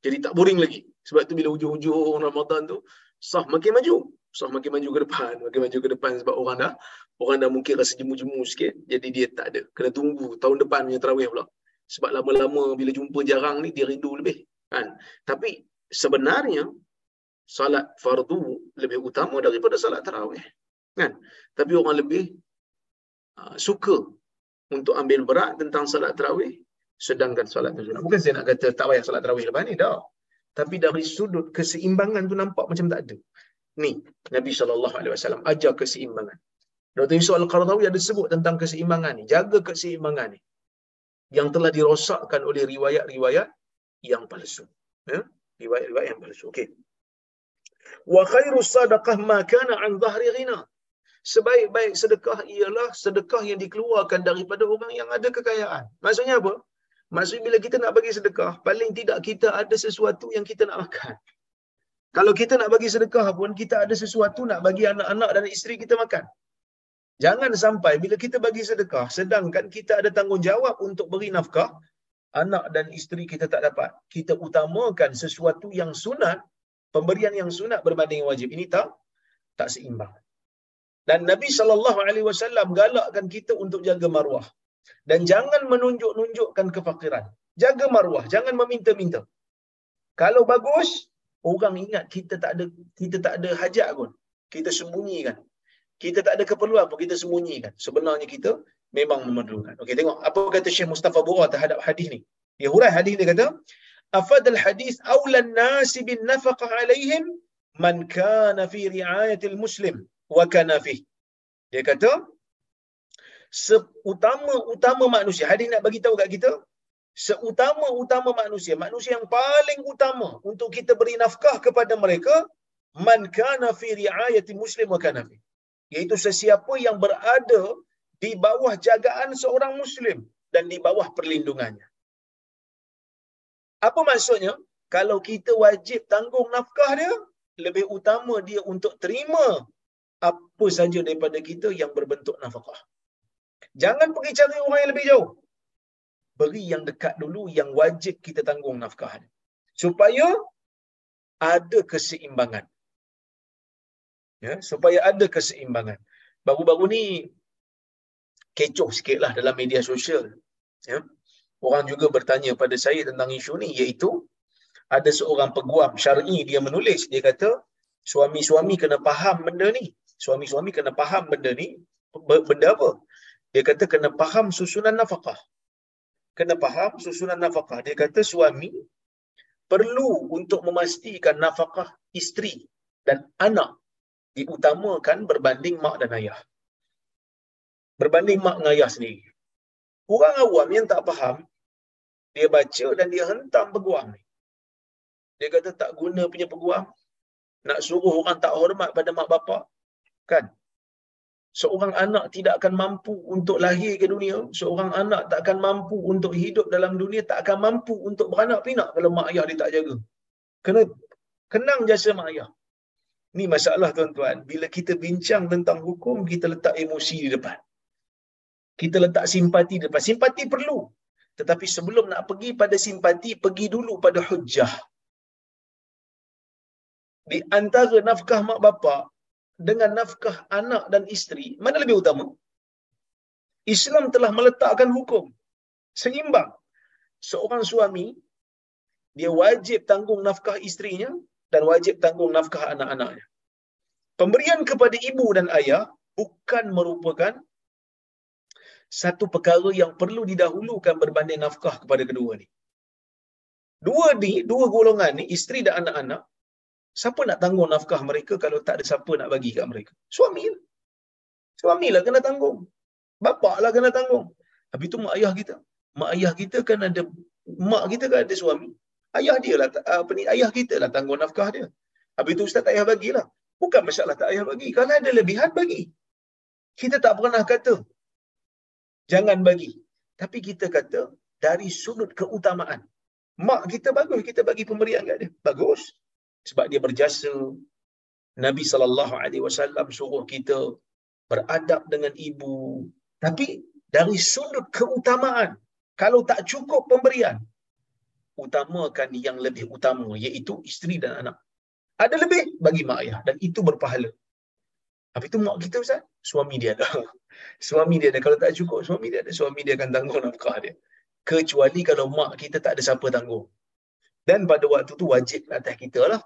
[SPEAKER 1] Jadi tak boring lagi. Sebab tu bila hujung-hujung Ramadan tu sah makin maju. Sah makin maju ke depan, makin maju ke depan sebab orang dah orang dah mungkin rasa jemu-jemu sikit. Jadi dia tak ada. Kena tunggu tahun depan punya terawih pula. Sebab lama-lama bila jumpa jarang ni dia rindu lebih. Kan? Tapi sebenarnya salat fardu lebih utama daripada salat tarawih. Kan? Tapi orang lebih uh, suka untuk ambil berat tentang salat tarawih sedangkan salat tu. Bukan saya nak kata tak payah salat tarawih lepas ni, dah. Tapi dari sudut keseimbangan tu nampak macam tak ada. Ni, Nabi SAW ajar keseimbangan. Dr. Yusuf Al-Qaradawi ada sebut tentang keseimbangan ni. Jaga keseimbangan ni. Yang telah dirosakkan oleh riwayat-riwayat yang palsu. Ya? Riwayat-riwayat yang palsu. Okey. Wa khairu sadaqah ma kana an dhahri ghina. Sebaik-baik sedekah ialah sedekah yang dikeluarkan daripada orang yang ada kekayaan. Maksudnya apa? Maksudnya bila kita nak bagi sedekah, paling tidak kita ada sesuatu yang kita nak makan. Kalau kita nak bagi sedekah pun, kita ada sesuatu nak bagi anak-anak dan isteri kita makan. Jangan sampai bila kita bagi sedekah, sedangkan kita ada tanggungjawab untuk beri nafkah, anak dan isteri kita tak dapat. Kita utamakan sesuatu yang sunat, pemberian yang sunat berbanding wajib. Ini tak tak seimbang. Dan Nabi SAW galakkan kita untuk jaga maruah dan jangan menunjuk-nunjukkan kefakiran. Jaga maruah, jangan meminta-minta. Kalau bagus, orang ingat kita tak ada kita tak ada hajat pun. Kita sembunyikan. Kita tak ada keperluan pun kita sembunyikan. Sebenarnya kita memang memerlukan. Okey, tengok apa kata Syekh Mustafa Bura terhadap hadis ni. Dia hurai hadis dia kata, "Afadal hadis aula an-nas bin nafaqah alaihim man kana fi riayatil muslim wa kana fi." Dia kata, seutama-utama manusia. Hadis nak bagi tahu kat kita, seutama-utama manusia, manusia yang paling utama untuk kita beri nafkah kepada mereka, man kana fi riayati muslim wa kana fi. Iaitu sesiapa yang berada di bawah jagaan seorang muslim dan di bawah perlindungannya. Apa maksudnya? Kalau kita wajib tanggung nafkah dia, lebih utama dia untuk terima apa saja daripada kita yang berbentuk nafkah. Jangan pergi cari orang yang lebih jauh. Beri yang dekat dulu yang wajib kita tanggung nafkah. Supaya ada keseimbangan. Ya, supaya ada keseimbangan. Baru-baru ni kecoh sikit lah dalam media sosial. Ya. Orang juga bertanya pada saya tentang isu ni iaitu ada seorang peguam syar'i dia menulis dia kata suami-suami kena faham benda ni. Suami-suami kena faham benda ni. Benda apa? Dia kata kena faham susunan nafkah. Kena faham susunan nafkah. Dia kata suami perlu untuk memastikan nafkah isteri dan anak diutamakan berbanding mak dan ayah. Berbanding mak dan ayah sendiri. Orang awam yang tak faham, dia baca dan dia hentam peguam ni. Dia kata tak guna punya peguam. Nak suruh orang tak hormat pada mak bapak. Kan? seorang anak tidak akan mampu untuk lahir ke dunia, seorang anak tak akan mampu untuk hidup dalam dunia, tak akan mampu untuk beranak pinak kalau mak ayah dia tak jaga. Kena kenang jasa mak ayah. Ni masalah tuan-tuan. Bila kita bincang tentang hukum, kita letak emosi di depan. Kita letak simpati depan. Simpati perlu. Tetapi sebelum nak pergi pada simpati, pergi dulu pada hujah. Di antara nafkah mak bapak, dengan nafkah anak dan isteri, mana lebih utama? Islam telah meletakkan hukum seimbang. Seorang suami dia wajib tanggung nafkah isterinya dan wajib tanggung nafkah anak-anaknya. pemberian kepada ibu dan ayah bukan merupakan satu perkara yang perlu didahulukan berbanding nafkah kepada kedua ni. Dua ni, dua golongan ni, isteri dan anak-anak, siapa nak tanggung nafkah mereka kalau tak ada siapa nak bagi kat mereka? Suami. Suami lah kena tanggung. Bapak lah kena tanggung. Habis tu mak ayah kita. Mak ayah kita kan ada, mak kita kan ada suami. Ayah dia lah, apa ni, ayah kita lah tanggung nafkah dia. Habis tu ustaz tak payah bagilah. Bukan masalah tak payah bagi. Kalau ada lebihan, bagi. Kita tak pernah kata, jangan bagi. Tapi kita kata, dari sudut keutamaan. Mak kita bagus, kita bagi pemberian kat dia. Bagus. Sebab dia berjasa. Nabi SAW suruh kita beradab dengan ibu. Tapi dari sudut keutamaan, kalau tak cukup pemberian, utamakan yang lebih utama, iaitu isteri dan anak. Ada lebih, bagi mak ayah. Dan itu berpahala. Tapi itu mak kita Ustaz, suami dia ada. Suami dia ada. Kalau tak cukup, suami dia ada. Suami dia akan tanggung nafkah dia. Kecuali kalau mak kita tak ada siapa tanggung. Dan pada waktu tu wajib atas kita lah.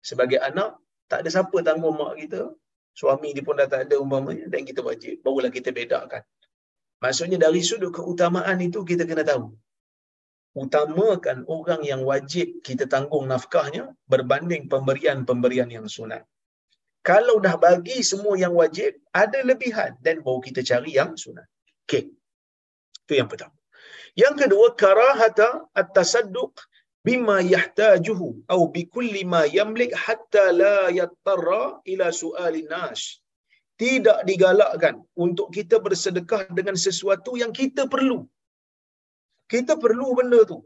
[SPEAKER 1] Sebagai anak, tak ada siapa tanggung mak kita. Suami dia pun dah tak ada umpamanya. Dan kita wajib. Barulah kita bedakan. Maksudnya dari sudut keutamaan itu kita kena tahu. Utamakan orang yang wajib kita tanggung nafkahnya berbanding pemberian-pemberian yang sunat. Kalau dah bagi semua yang wajib, ada lebihan dan baru kita cari yang sunat. Okey. Itu yang pertama. Yang kedua, karahata at-tasadduq bima yahtajuhu atau bikulli ma yamlik hatta la yattarra ila su'alin nas. Tidak digalakkan untuk kita bersedekah dengan sesuatu yang kita perlu. Kita perlu benda tu.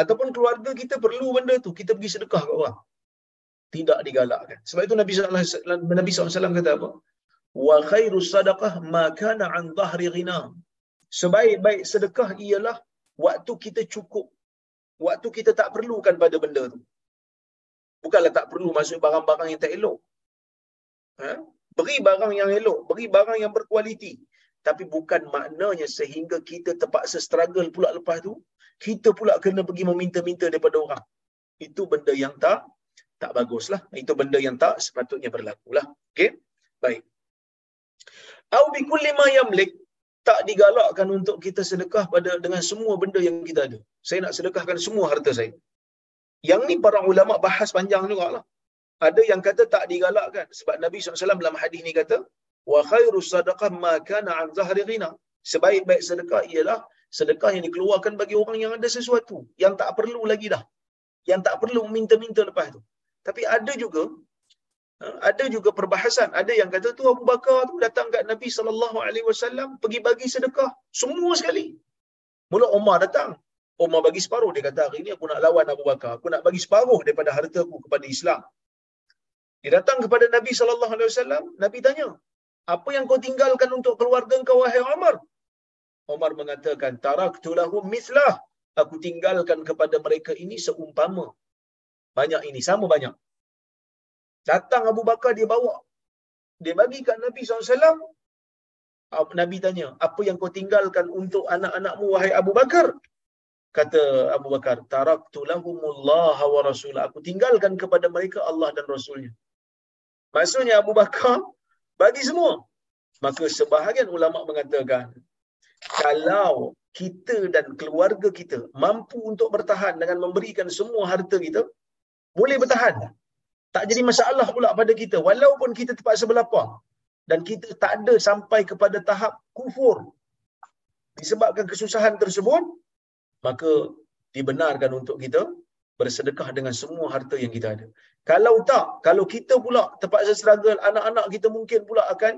[SPEAKER 1] Ataupun keluarga kita perlu benda tu. Kita pergi sedekah ke orang tidak digalakkan. Sebab itu Nabi SAW, Nabi SAW kata apa? Wa khairu sadaqah ma kana an dhahri ghina. Sebaik-baik sedekah ialah waktu kita cukup. Waktu kita tak perlukan pada benda tu. Bukanlah tak perlu masuk barang-barang yang tak elok. Ha? Beri barang yang elok, beri barang yang berkualiti. Tapi bukan maknanya sehingga kita terpaksa struggle pula lepas tu, kita pula kena pergi meminta-minta daripada orang. Itu benda yang tak tak baguslah. Itu benda yang tak sepatutnya berlaku lah. Okey? Baik. Au bi kulli ma yamlik tak digalakkan untuk kita sedekah pada dengan semua benda yang kita ada. Saya nak sedekahkan semua harta saya. Yang ni para ulama bahas panjang juga lah. Ada yang kata tak digalakkan. Sebab Nabi SAW dalam hadis ni kata, wa khairu sadaqah ma kana an zahri ghina. Sebaik-baik sedekah ialah sedekah yang dikeluarkan bagi orang yang ada sesuatu. Yang tak perlu lagi dah. Yang tak perlu minta-minta lepas tu. Tapi ada juga ha, ada juga perbahasan. Ada yang kata tu Abu Bakar tu datang kat Nabi sallallahu alaihi wasallam pergi bagi sedekah semua sekali. Mula Umar datang. Umar bagi separuh dia kata hari ni aku nak lawan Abu Bakar. Aku nak bagi separuh daripada harta aku kepada Islam. Dia datang kepada Nabi sallallahu alaihi wasallam, Nabi tanya, "Apa yang kau tinggalkan untuk keluarga kau wahai Umar?" Umar mengatakan, "Taraktu lahum mithlah." Aku tinggalkan kepada mereka ini seumpama banyak ini, sama banyak. Datang Abu Bakar, dia bawa. Dia bagi kat Nabi SAW. Nabi tanya, apa yang kau tinggalkan untuk anak-anakmu, wahai Abu Bakar? Kata Abu Bakar, Taraktu lahumullah wa rasulah. Aku tinggalkan kepada mereka Allah dan Rasulnya. Maksudnya Abu Bakar bagi semua. Maka sebahagian ulama mengatakan, kalau kita dan keluarga kita mampu untuk bertahan dengan memberikan semua harta kita, boleh bertahan. Tak jadi masalah pula pada kita. Walaupun kita terpaksa berlapang. Dan kita tak ada sampai kepada tahap kufur. Disebabkan kesusahan tersebut, maka dibenarkan untuk kita bersedekah dengan semua harta yang kita ada. Kalau tak, kalau kita pula terpaksa struggle, anak-anak kita mungkin pula akan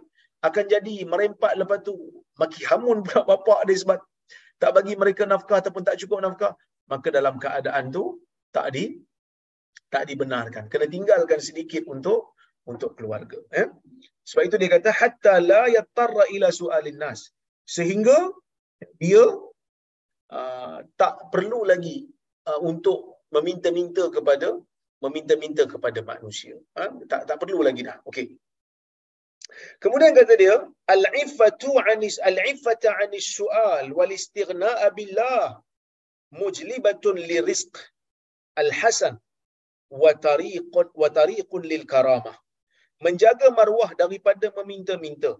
[SPEAKER 1] akan jadi merempat lepas tu maki hamun pula bapak dia sebab tak bagi mereka nafkah ataupun tak cukup nafkah, maka dalam keadaan tu tak di tak dibenarkan. Kena tinggalkan sedikit untuk untuk keluarga. Eh? Sebab itu dia kata hatta la yattarra ila su'alin nas. Sehingga dia uh, tak perlu lagi uh, untuk meminta-minta kepada meminta-minta kepada manusia. Ha? Tak tak perlu lagi dah. Okey. Kemudian kata dia al-iffatu anis al-iffata anis su'al wal istighna'a billah mujlibatun lirizq al-hasan wa tariqun lil karamah. menjaga maruah daripada meminta-minta.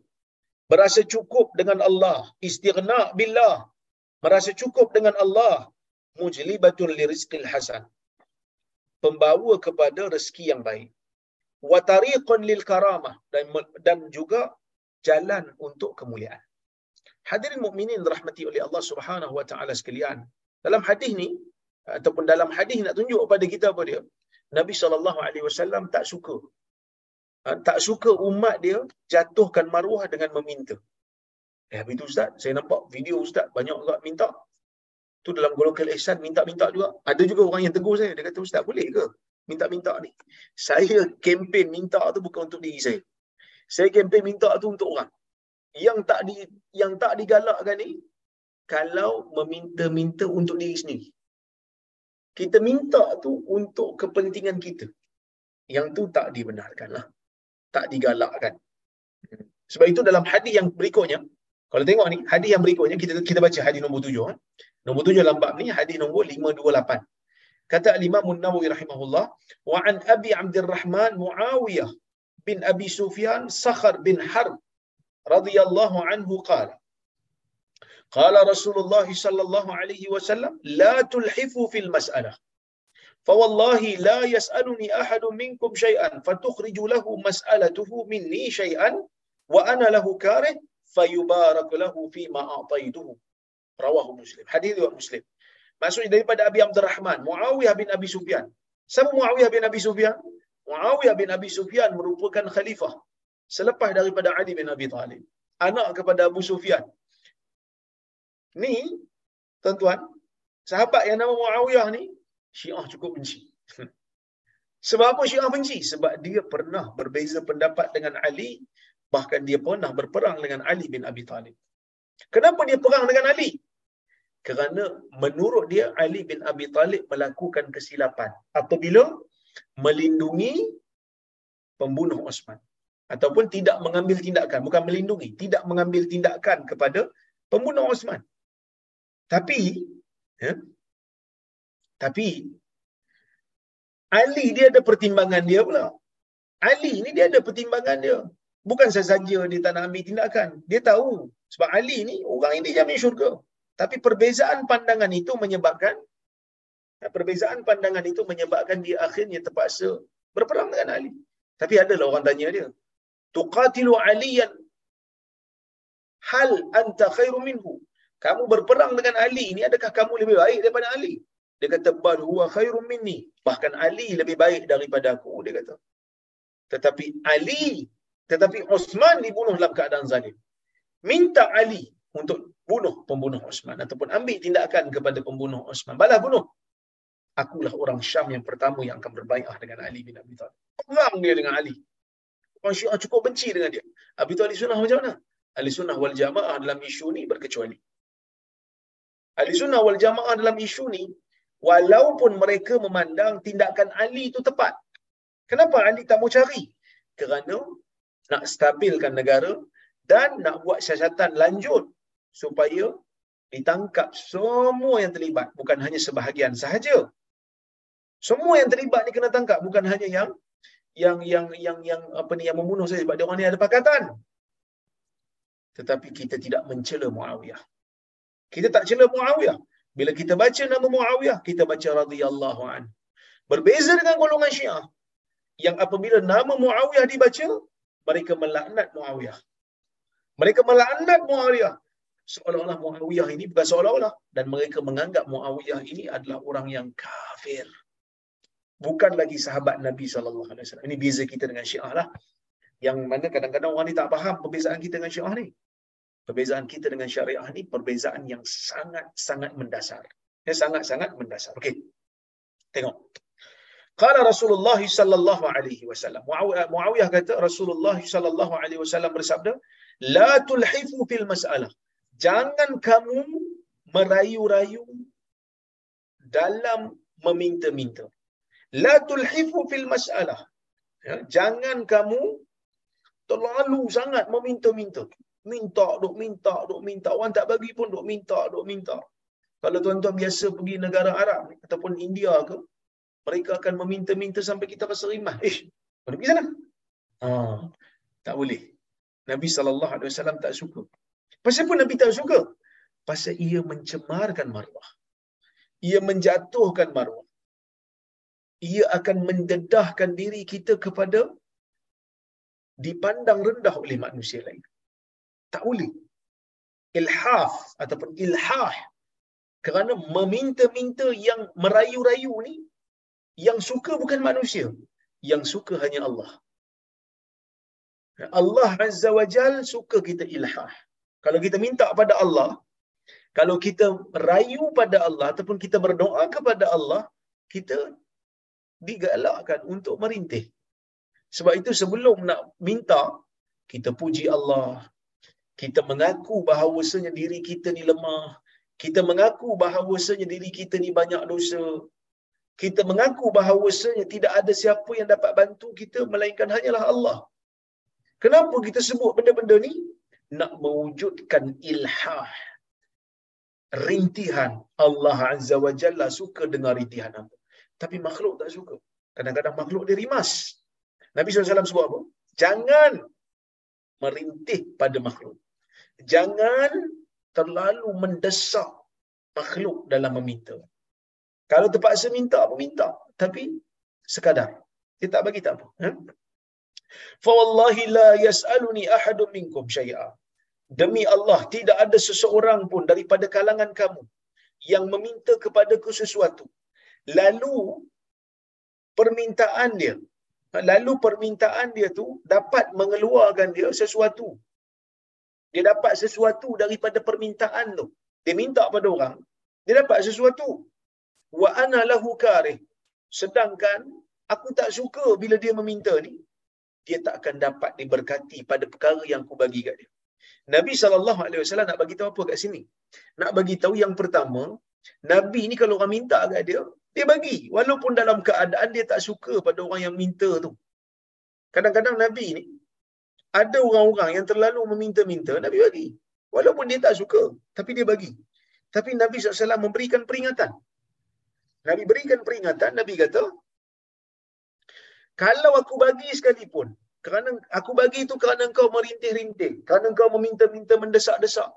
[SPEAKER 1] Berasa cukup dengan Allah, istighna billah. Merasa cukup dengan Allah, mujlibatun lirizqil hasan. Pembawa kepada rezeki yang baik. Wa tariqun lil karamah dan dan juga jalan untuk kemuliaan. Hadirin mukminin rahmati oleh Allah Subhanahu wa taala sekalian. Dalam hadis ni ataupun dalam hadis nak tunjuk kepada kita apa dia? Nabi wasallam tak suka ha, tak suka umat dia jatuhkan maruah dengan meminta. Eh, habis tu Ustaz, saya nampak video Ustaz banyak juga minta. Tu dalam golongan ihsan minta-minta juga. Ada juga orang yang tegur saya. Dia kata, Ustaz boleh ke minta-minta ni? Saya kempen minta tu bukan untuk diri saya. Saya kempen minta tu untuk orang. Yang tak di yang tak digalakkan ni, kalau meminta-minta untuk diri sendiri. Kita minta tu untuk kepentingan kita. Yang tu tak dibenarkan lah. Tak digalakkan. Sebab itu dalam hadis yang berikutnya, kalau tengok ni, hadis yang berikutnya, kita kita baca hadis nombor tujuh. Ha? Nombor tujuh dalam bab ni, hadis nombor lima dua lapan. Kata Imam Nawawi rahimahullah, wa an Abi Abdul Rahman Muawiyah bin Abi Sufyan Sakhar bin Harb radhiyallahu anhu qala قال رسول الله صلى الله عليه وسلم لا تلحفوا في المسألة فوالله لا يسألني أحد منكم شيئا فتخرج له مسألته مني شيئا وأنا له كاره فيبارك له فيما أعطيته رواه مسلم حديث مسلم Maksudnya daripada Abi Abdul Rahman, Muawiyah bin Abi Sufyan. Siapa Muawiyah bin Abi Sufyan? Muawiyah bin Abi Sufyan merupakan khalifah selepas daripada Ali bin Abi Talib. Anak kepada Abu Sufyan. Ni, tuan-tuan, sahabat yang nama Muawiyah ni, Syiah cukup benci. Sebab apa Syiah benci? Sebab dia pernah berbeza pendapat dengan Ali, bahkan dia pernah berperang dengan Ali bin Abi Talib. Kenapa dia perang dengan Ali? Kerana menurut dia Ali bin Abi Talib melakukan kesilapan apabila melindungi pembunuh Osman ataupun tidak mengambil tindakan bukan melindungi tidak mengambil tindakan kepada pembunuh Osman tapi ya, tapi Ali dia ada pertimbangan dia pula Ali ni dia ada pertimbangan dia bukan sahaja dia tak nak ambil tindakan dia tahu sebab Ali ni orang yang dijamin syurga tapi perbezaan pandangan itu menyebabkan perbezaan pandangan itu menyebabkan dia akhirnya terpaksa berperang dengan Ali. Tapi adalah orang tanya dia. Tuqatilu aliyan hal anta khairu minhu. Kamu berperang dengan Ali ini adakah kamu lebih baik daripada Ali? Dia kata bal huwa khairum minni. Bahkan Ali lebih baik daripada aku dia kata. Tetapi Ali, tetapi Osman dibunuh dalam keadaan zalim. Minta Ali untuk bunuh pembunuh Osman ataupun ambil tindakan kepada pembunuh Osman. Balas bunuh. Akulah orang Syam yang pertama yang akan berbaikat dengan Ali bin Abi Thalib. Perang dia dengan Ali. Orang Syiah cukup benci dengan dia. Abi Thalib sunnah macam mana? Ahli sunnah wal jamaah dalam isu ni berkecuali. Ahli sunnah wal jamaah dalam isu ni, walaupun mereka memandang tindakan Ali itu tepat. Kenapa Ali tak mau cari? Kerana nak stabilkan negara dan nak buat siasatan lanjut supaya ditangkap semua yang terlibat. Bukan hanya sebahagian sahaja. Semua yang terlibat ni kena tangkap. Bukan hanya yang yang yang yang yang apa ni yang membunuh saja sebab dia orang ni ada pakatan tetapi kita tidak mencela Muawiyah kita tak cela Muawiyah bila kita baca nama Muawiyah kita baca radhiyallahu an berbeza dengan golongan Syiah yang apabila nama Muawiyah dibaca mereka melaknat Muawiyah mereka melaknat Muawiyah seolah-olah Muawiyah ini bukan seolah-olah dan mereka menganggap Muawiyah ini adalah orang yang kafir. Bukan lagi sahabat Nabi sallallahu alaihi wasallam. Ini beza kita dengan Syiah lah. Yang mana kadang-kadang orang ni tak faham perbezaan kita dengan Syiah ni. Perbezaan kita dengan syariah ni perbezaan yang sangat-sangat mendasar. Ya sangat-sangat mendasar. Okey. Tengok. Qala Rasulullah sallallahu alaihi wasallam. Muawiyah kata Rasulullah sallallahu alaihi wasallam bersabda, "La tulhifu fil mas'alah." jangan kamu merayu-rayu dalam meminta-minta. La tulhifu fil mas'alah. Ya, jangan kamu terlalu sangat meminta-minta. Minta, duk minta, duk minta. Orang tak bagi pun duk minta, duk minta. Kalau tuan-tuan biasa pergi negara Arab ataupun India ke, mereka akan meminta-minta sampai kita rasa rimah. Eh, mana pergi sana? Ah, tak boleh. Nabi wasallam tak suka. Pasal apa Nabi tak suka? Pasal ia mencemarkan maruah. Ia menjatuhkan maruah. Ia akan mendedahkan diri kita kepada dipandang rendah oleh manusia lain. Tak boleh. Ilhaf ataupun ilhah kerana meminta-minta yang merayu-rayu ni yang suka bukan manusia yang suka hanya Allah. Allah Azza wa Jal suka kita ilhah. Kalau kita minta pada Allah kalau kita rayu pada Allah ataupun kita berdoa kepada Allah kita digalakkan untuk merintih. Sebab itu sebelum nak minta kita puji Allah kita mengaku bahawasanya diri kita ni lemah kita mengaku bahawasanya diri kita ni banyak dosa. Kita mengaku bahawasanya tidak ada siapa yang dapat bantu kita melainkan hanyalah Allah. Kenapa kita sebut benda-benda ni? Nak mewujudkan ilhah. Rintihan. Allah Azza wa Jalla suka dengar rintihan apa. Tapi makhluk tak suka. Kadang-kadang makhluk dia rimas. Nabi SAW sebut apa? Jangan merintih pada makhluk. Jangan terlalu mendesak makhluk dalam meminta. Kalau terpaksa minta, apa minta. Tapi sekadar. Dia tak bagi tak apa. Ha? Fawallahi la yas'aluni ahadun minkum syai'a. Demi Allah, tidak ada seseorang pun daripada kalangan kamu yang meminta kepadaku sesuatu. Lalu permintaan dia, lalu permintaan dia tu dapat mengeluarkan dia sesuatu dia dapat sesuatu daripada permintaan tu. Dia minta pada orang, dia dapat sesuatu. Wa ana lahu karih. Sedangkan aku tak suka bila dia meminta ni, dia tak akan dapat diberkati pada perkara yang aku bagi kat dia. Nabi SAW nak bagi tahu apa kat sini? Nak bagi tahu yang pertama, Nabi ni kalau orang minta kat dia, dia bagi. Walaupun dalam keadaan dia tak suka pada orang yang minta tu. Kadang-kadang Nabi ni, ada orang-orang yang terlalu meminta-minta, Nabi bagi. Walaupun dia tak suka, tapi dia bagi. Tapi Nabi SAW memberikan peringatan. Nabi berikan peringatan, Nabi kata, kalau aku bagi sekalipun, kerana aku bagi itu kerana engkau merintih-rintih, kerana engkau meminta-minta mendesak-desak.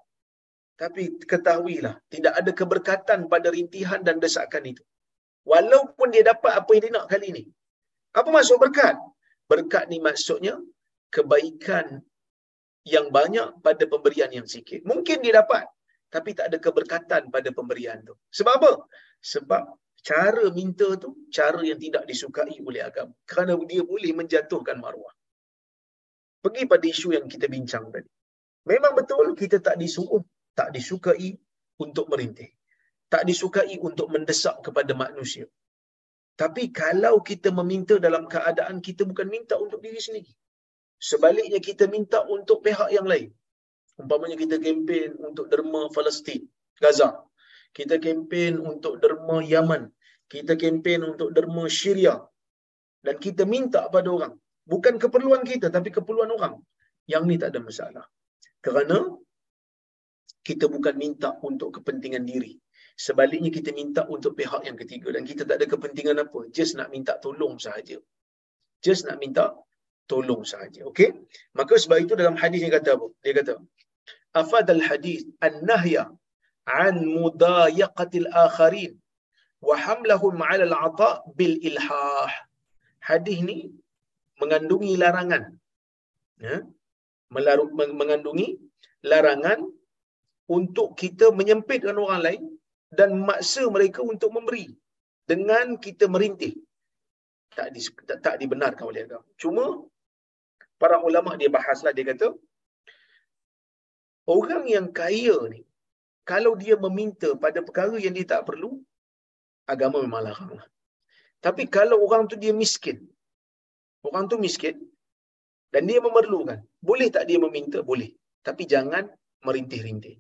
[SPEAKER 1] Tapi ketahuilah, tidak ada keberkatan pada rintihan dan desakan itu. Walaupun dia dapat apa yang dia nak kali ini. Apa maksud berkat? Berkat ni maksudnya kebaikan yang banyak pada pemberian yang sikit. Mungkin dia dapat, tapi tak ada keberkatan pada pemberian tu. Sebab apa? Sebab cara minta tu cara yang tidak disukai oleh agama. Kerana dia boleh menjatuhkan maruah. Pergi pada isu yang kita bincang tadi. Memang betul kita tak disuruh, tak disukai untuk merintih. Tak disukai untuk mendesak kepada manusia. Tapi kalau kita meminta dalam keadaan kita bukan minta untuk diri sendiri. Sebaliknya kita minta untuk pihak yang lain. Umpamanya kita kempen untuk derma Palestin, Gaza. Kita kempen untuk derma Yaman. Kita kempen untuk derma Syria. Dan kita minta pada orang. Bukan keperluan kita tapi keperluan orang. Yang ni tak ada masalah. Kerana kita bukan minta untuk kepentingan diri. Sebaliknya kita minta untuk pihak yang ketiga. Dan kita tak ada kepentingan apa. Just nak minta tolong sahaja. Just nak minta tolong sahaja. Okey? Maka sebab itu dalam hadis yang kata apa? Dia kata, afadal hadis an-nahya an mudayaqatil akharin wa hamlahum 'ala al-'ata bil ilhah. Hadis ni mengandungi larangan. Ya? Melarut, mengandungi larangan untuk kita menyempitkan orang lain dan memaksa mereka untuk memberi dengan kita merintih tak, di, tak, tak dibenarkan oleh agama. Cuma para ulama dia bahaslah dia kata orang yang kaya ni kalau dia meminta pada perkara yang dia tak perlu agama memang laranglah. Tapi kalau orang tu dia miskin. Orang tu miskin dan dia memerlukan. Boleh tak dia meminta? Boleh. Tapi jangan merintih-rintih.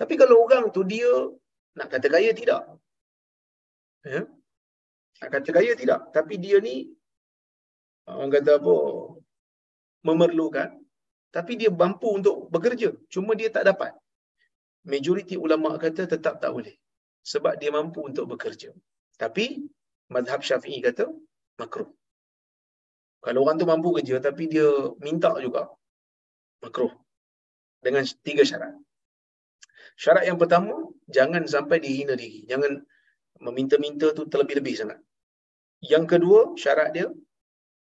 [SPEAKER 1] Tapi kalau orang tu dia nak kata kaya tidak. Ya? Nak kata kaya tidak. Tapi dia ni orang kata apa memerlukan tapi dia mampu untuk bekerja cuma dia tak dapat majoriti ulama kata tetap tak boleh sebab dia mampu untuk bekerja tapi mazhab syafi'i kata makruh Kalau orang tu mampu kerja tapi dia minta juga, makruh. Dengan tiga syarat. Syarat yang pertama, jangan sampai dihina diri. Jangan meminta-minta tu terlebih-lebih sangat. Yang kedua, syarat dia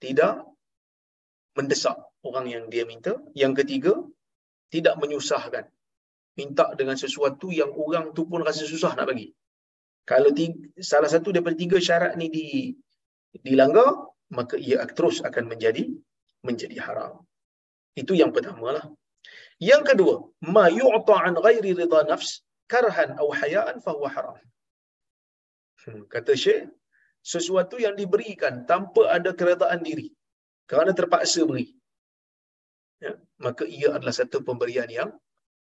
[SPEAKER 1] tidak mendesak orang yang dia minta. Yang ketiga, tidak menyusahkan. Minta dengan sesuatu yang orang tu pun rasa susah nak bagi. Kalau tiga, salah satu daripada tiga syarat ni di, dilanggar, maka ia terus akan menjadi menjadi haram. Itu yang pertama lah. Yang kedua, ma yu'ta an ghairi ridha nafs karhan aw hayaan fahuwa haram. Hmm, kata Syekh, sesuatu yang diberikan tanpa ada keredaan diri kerana terpaksa beri. Ya, maka ia adalah satu pemberian yang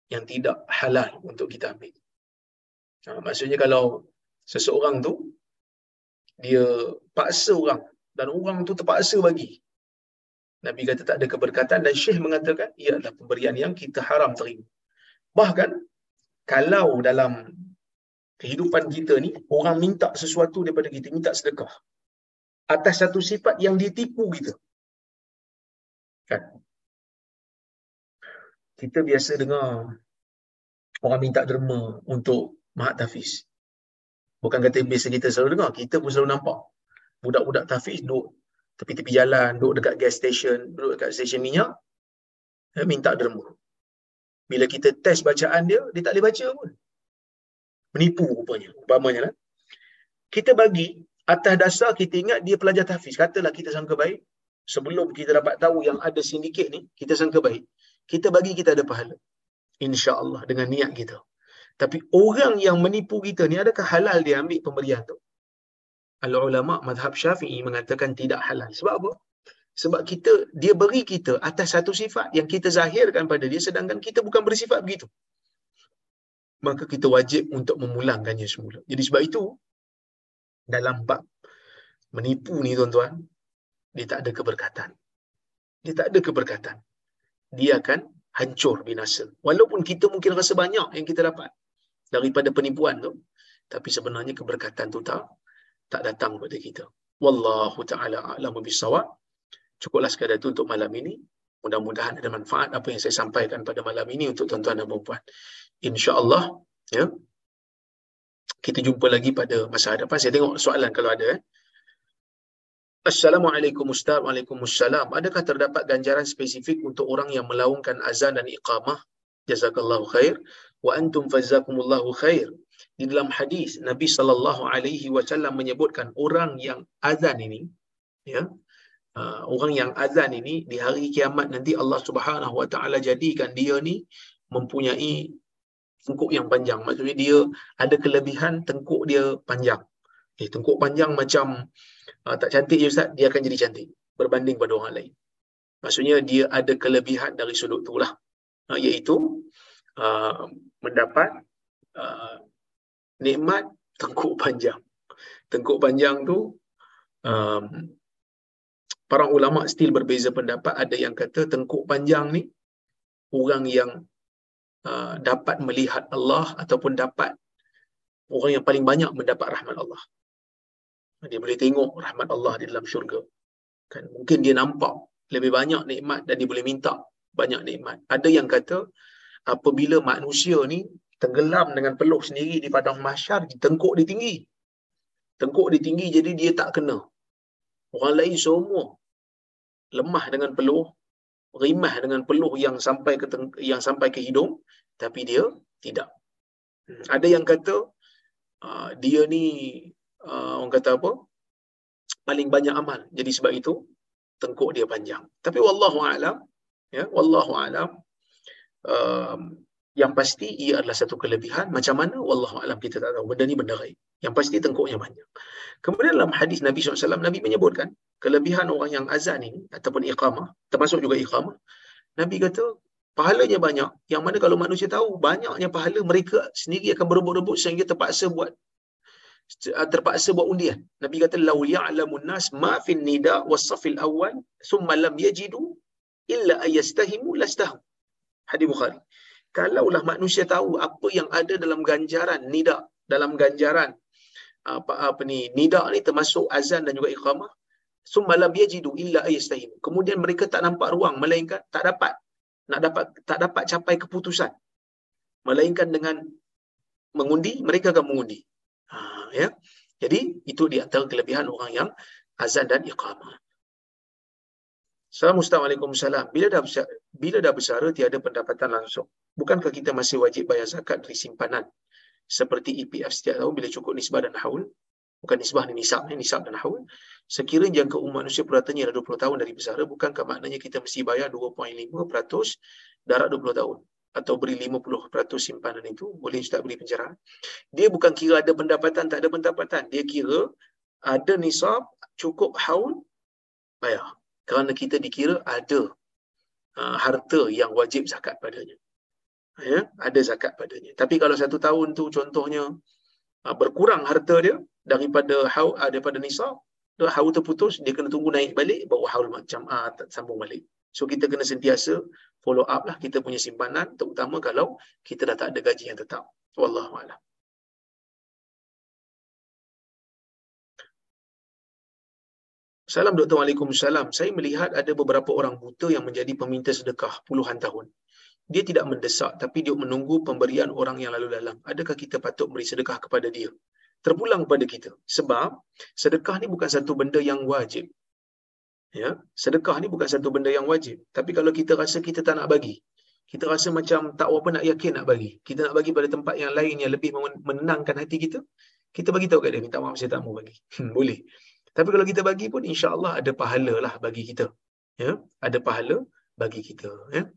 [SPEAKER 1] yang tidak halal untuk kita ambil. Ha, maksudnya kalau seseorang tu dia paksa orang dan orang tu terpaksa bagi. Nabi kata tak ada keberkatan dan Syekh mengatakan ia adalah pemberian yang kita haram terima. Bahkan kalau dalam kehidupan kita ni orang minta sesuatu daripada kita, minta sedekah atas satu sifat yang ditipu kita. Kan? Kita biasa dengar orang minta derma untuk mahat tafiz. Bukan kata biasa kita selalu dengar, kita pun selalu nampak. Budak-budak tafiz duduk tepi-tepi jalan, duduk dekat gas station, duduk dekat stesen minyak, eh, minta derma. Bila kita test bacaan dia, dia tak boleh baca pun. Menipu rupanya, umpamanya lah. Kita bagi, atas dasar kita ingat dia pelajar tafiz. Katalah kita sangka baik, sebelum kita dapat tahu yang ada sindiket ni, kita sangka baik. Kita bagi kita ada pahala. Insya Allah dengan niat kita. Tapi orang yang menipu kita ni adakah halal dia ambil pemberian tu? Al-ulama madhab syafi'i mengatakan tidak halal. Sebab apa? Sebab kita dia beri kita atas satu sifat yang kita zahirkan pada dia sedangkan kita bukan bersifat begitu. Maka kita wajib untuk memulangkannya semula. Jadi sebab itu dalam bab menipu ni tuan-tuan dia tak ada keberkatan. Dia tak ada keberkatan. Dia akan hancur binasa. Walaupun kita mungkin rasa banyak yang kita dapat daripada penipuan tu, tapi sebenarnya keberkatan tu tak tak datang kepada kita. Wallahu taala a'lamu bisawab. Cukuplah sekadar itu untuk malam ini. Mudah-mudahan ada manfaat apa yang saya sampaikan pada malam ini untuk tuan-tuan dan puan-puan. Insya-Allah ya. Kita jumpa lagi pada masa hadapan. Saya tengok soalan kalau ada eh. Assalamualaikum Ustaz. Waalaikumsalam. Adakah terdapat ganjaran spesifik untuk orang yang melaungkan azan dan iqamah? Jazakallahu khair. Wa antum fazakumullahu khair di dalam hadis Nabi sallallahu alaihi wasallam menyebutkan orang yang azan ini ya uh, orang yang azan ini di hari kiamat nanti Allah Subhanahu wa taala jadikan dia ni mempunyai tengkuk yang panjang maksudnya dia ada kelebihan tengkuk dia panjang eh tengkuk panjang macam tak cantik je ustaz dia akan jadi cantik berbanding pada orang lain maksudnya dia ada kelebihan dari sudut itulah uh, iaitu uh, mendapat uh, nikmat tengkuk panjang. Tengkuk panjang tu um, para ulama still berbeza pendapat. Ada yang kata tengkuk panjang ni orang yang uh, dapat melihat Allah ataupun dapat orang yang paling banyak mendapat rahmat Allah. Dia boleh tengok rahmat Allah di dalam syurga. Kan mungkin dia nampak lebih banyak nikmat dan dia boleh minta banyak nikmat. Ada yang kata apabila manusia ni tenggelam dengan peluh sendiri di padang mahsyar tengkuk dia tinggi tengkuk dia tinggi jadi dia tak kena orang lain semua lemah dengan peluh rimah dengan peluh yang sampai ke yang sampai ke hidung tapi dia tidak hmm. ada yang kata uh, dia ni uh, orang kata apa? Paling banyak amal. Jadi sebab itu tengkuk dia panjang. Tapi wallahu alam ya wallahu alam um, yang pasti ia adalah satu kelebihan. Macam mana? Wallahu alam kita tak tahu. Benda ni benda gaib. Yang pasti tengkuknya banyak kemudian dalam hadis Nabi SAW Nabi menyebutkan kelebihan orang yang azan ini ataupun iqamah termasuk juga iqamah Nabi kata pahalanya banyak. Yang mana kalau manusia tahu banyaknya pahala mereka sendiri akan berebut-rebut sehingga terpaksa buat terpaksa buat undian. Nabi kata lau ya'lamun nas ma fin nida was-safil awwal thumma lam yajidu illa ayastahimu lastahu hadis Bukhari. Kalaulah manusia tahu apa yang ada dalam ganjaran nida dalam ganjaran apa apa ni nida ni termasuk azan dan juga iqamah summa lam yajidu illa ayastahim kemudian mereka tak nampak ruang melainkan tak dapat nak dapat tak dapat capai keputusan. Melainkan dengan mengundi mereka akan mengundi ya jadi itu di antara kelebihan orang yang azan dan iqamah Assalamualaikum salam. Bila dah bila dah besar tiada pendapatan langsung. Bukankah kita masih wajib bayar zakat dari simpanan? Seperti EPF setiap tahun bila cukup nisbah dan haul. Bukan nisbah ni nisab ni, nisab dan haul. Sekiranya jangka umur manusia puratanya dah 20 tahun dari besar, bukankah maknanya kita mesti bayar 2.5% darat 20 tahun? Atau beri 50% simpanan itu? Boleh Ustaz beri pencerahan? Dia bukan kira ada pendapatan, tak ada pendapatan. Dia kira ada nisab, cukup haul, bayar kerana kita dikira ada uh, harta yang wajib zakat padanya. Ya, ada zakat padanya. Tapi kalau satu tahun tu contohnya uh, berkurang harta dia daripada haul uh, daripada nisab, dia haul terputus, dia kena tunggu naik balik baru haul macam uh, sambung balik. So kita kena sentiasa follow up lah kita punya simpanan terutama kalau kita dah tak ada gaji yang tetap. Wallahu a'lam. Salam Dr. Waalaikumsalam. Saya melihat ada beberapa orang buta yang menjadi peminta sedekah puluhan tahun. Dia tidak mendesak tapi dia menunggu pemberian orang yang lalu lalang. Adakah kita patut beri sedekah kepada dia? Terpulang kepada kita. Sebab sedekah ni bukan satu benda yang wajib. Ya, sedekah ni bukan satu benda yang wajib. Tapi kalau kita rasa kita tak nak bagi, kita rasa macam tak apa nak yakin nak bagi. Kita nak bagi pada tempat yang lain yang lebih menenangkan hati kita. Kita bagi tahu kat dia, minta maaf saya tak mau bagi. Hmm, boleh. Tapi kalau kita bagi pun insya-Allah ada pahala lah bagi kita. Ya, ada pahala bagi kita, ya.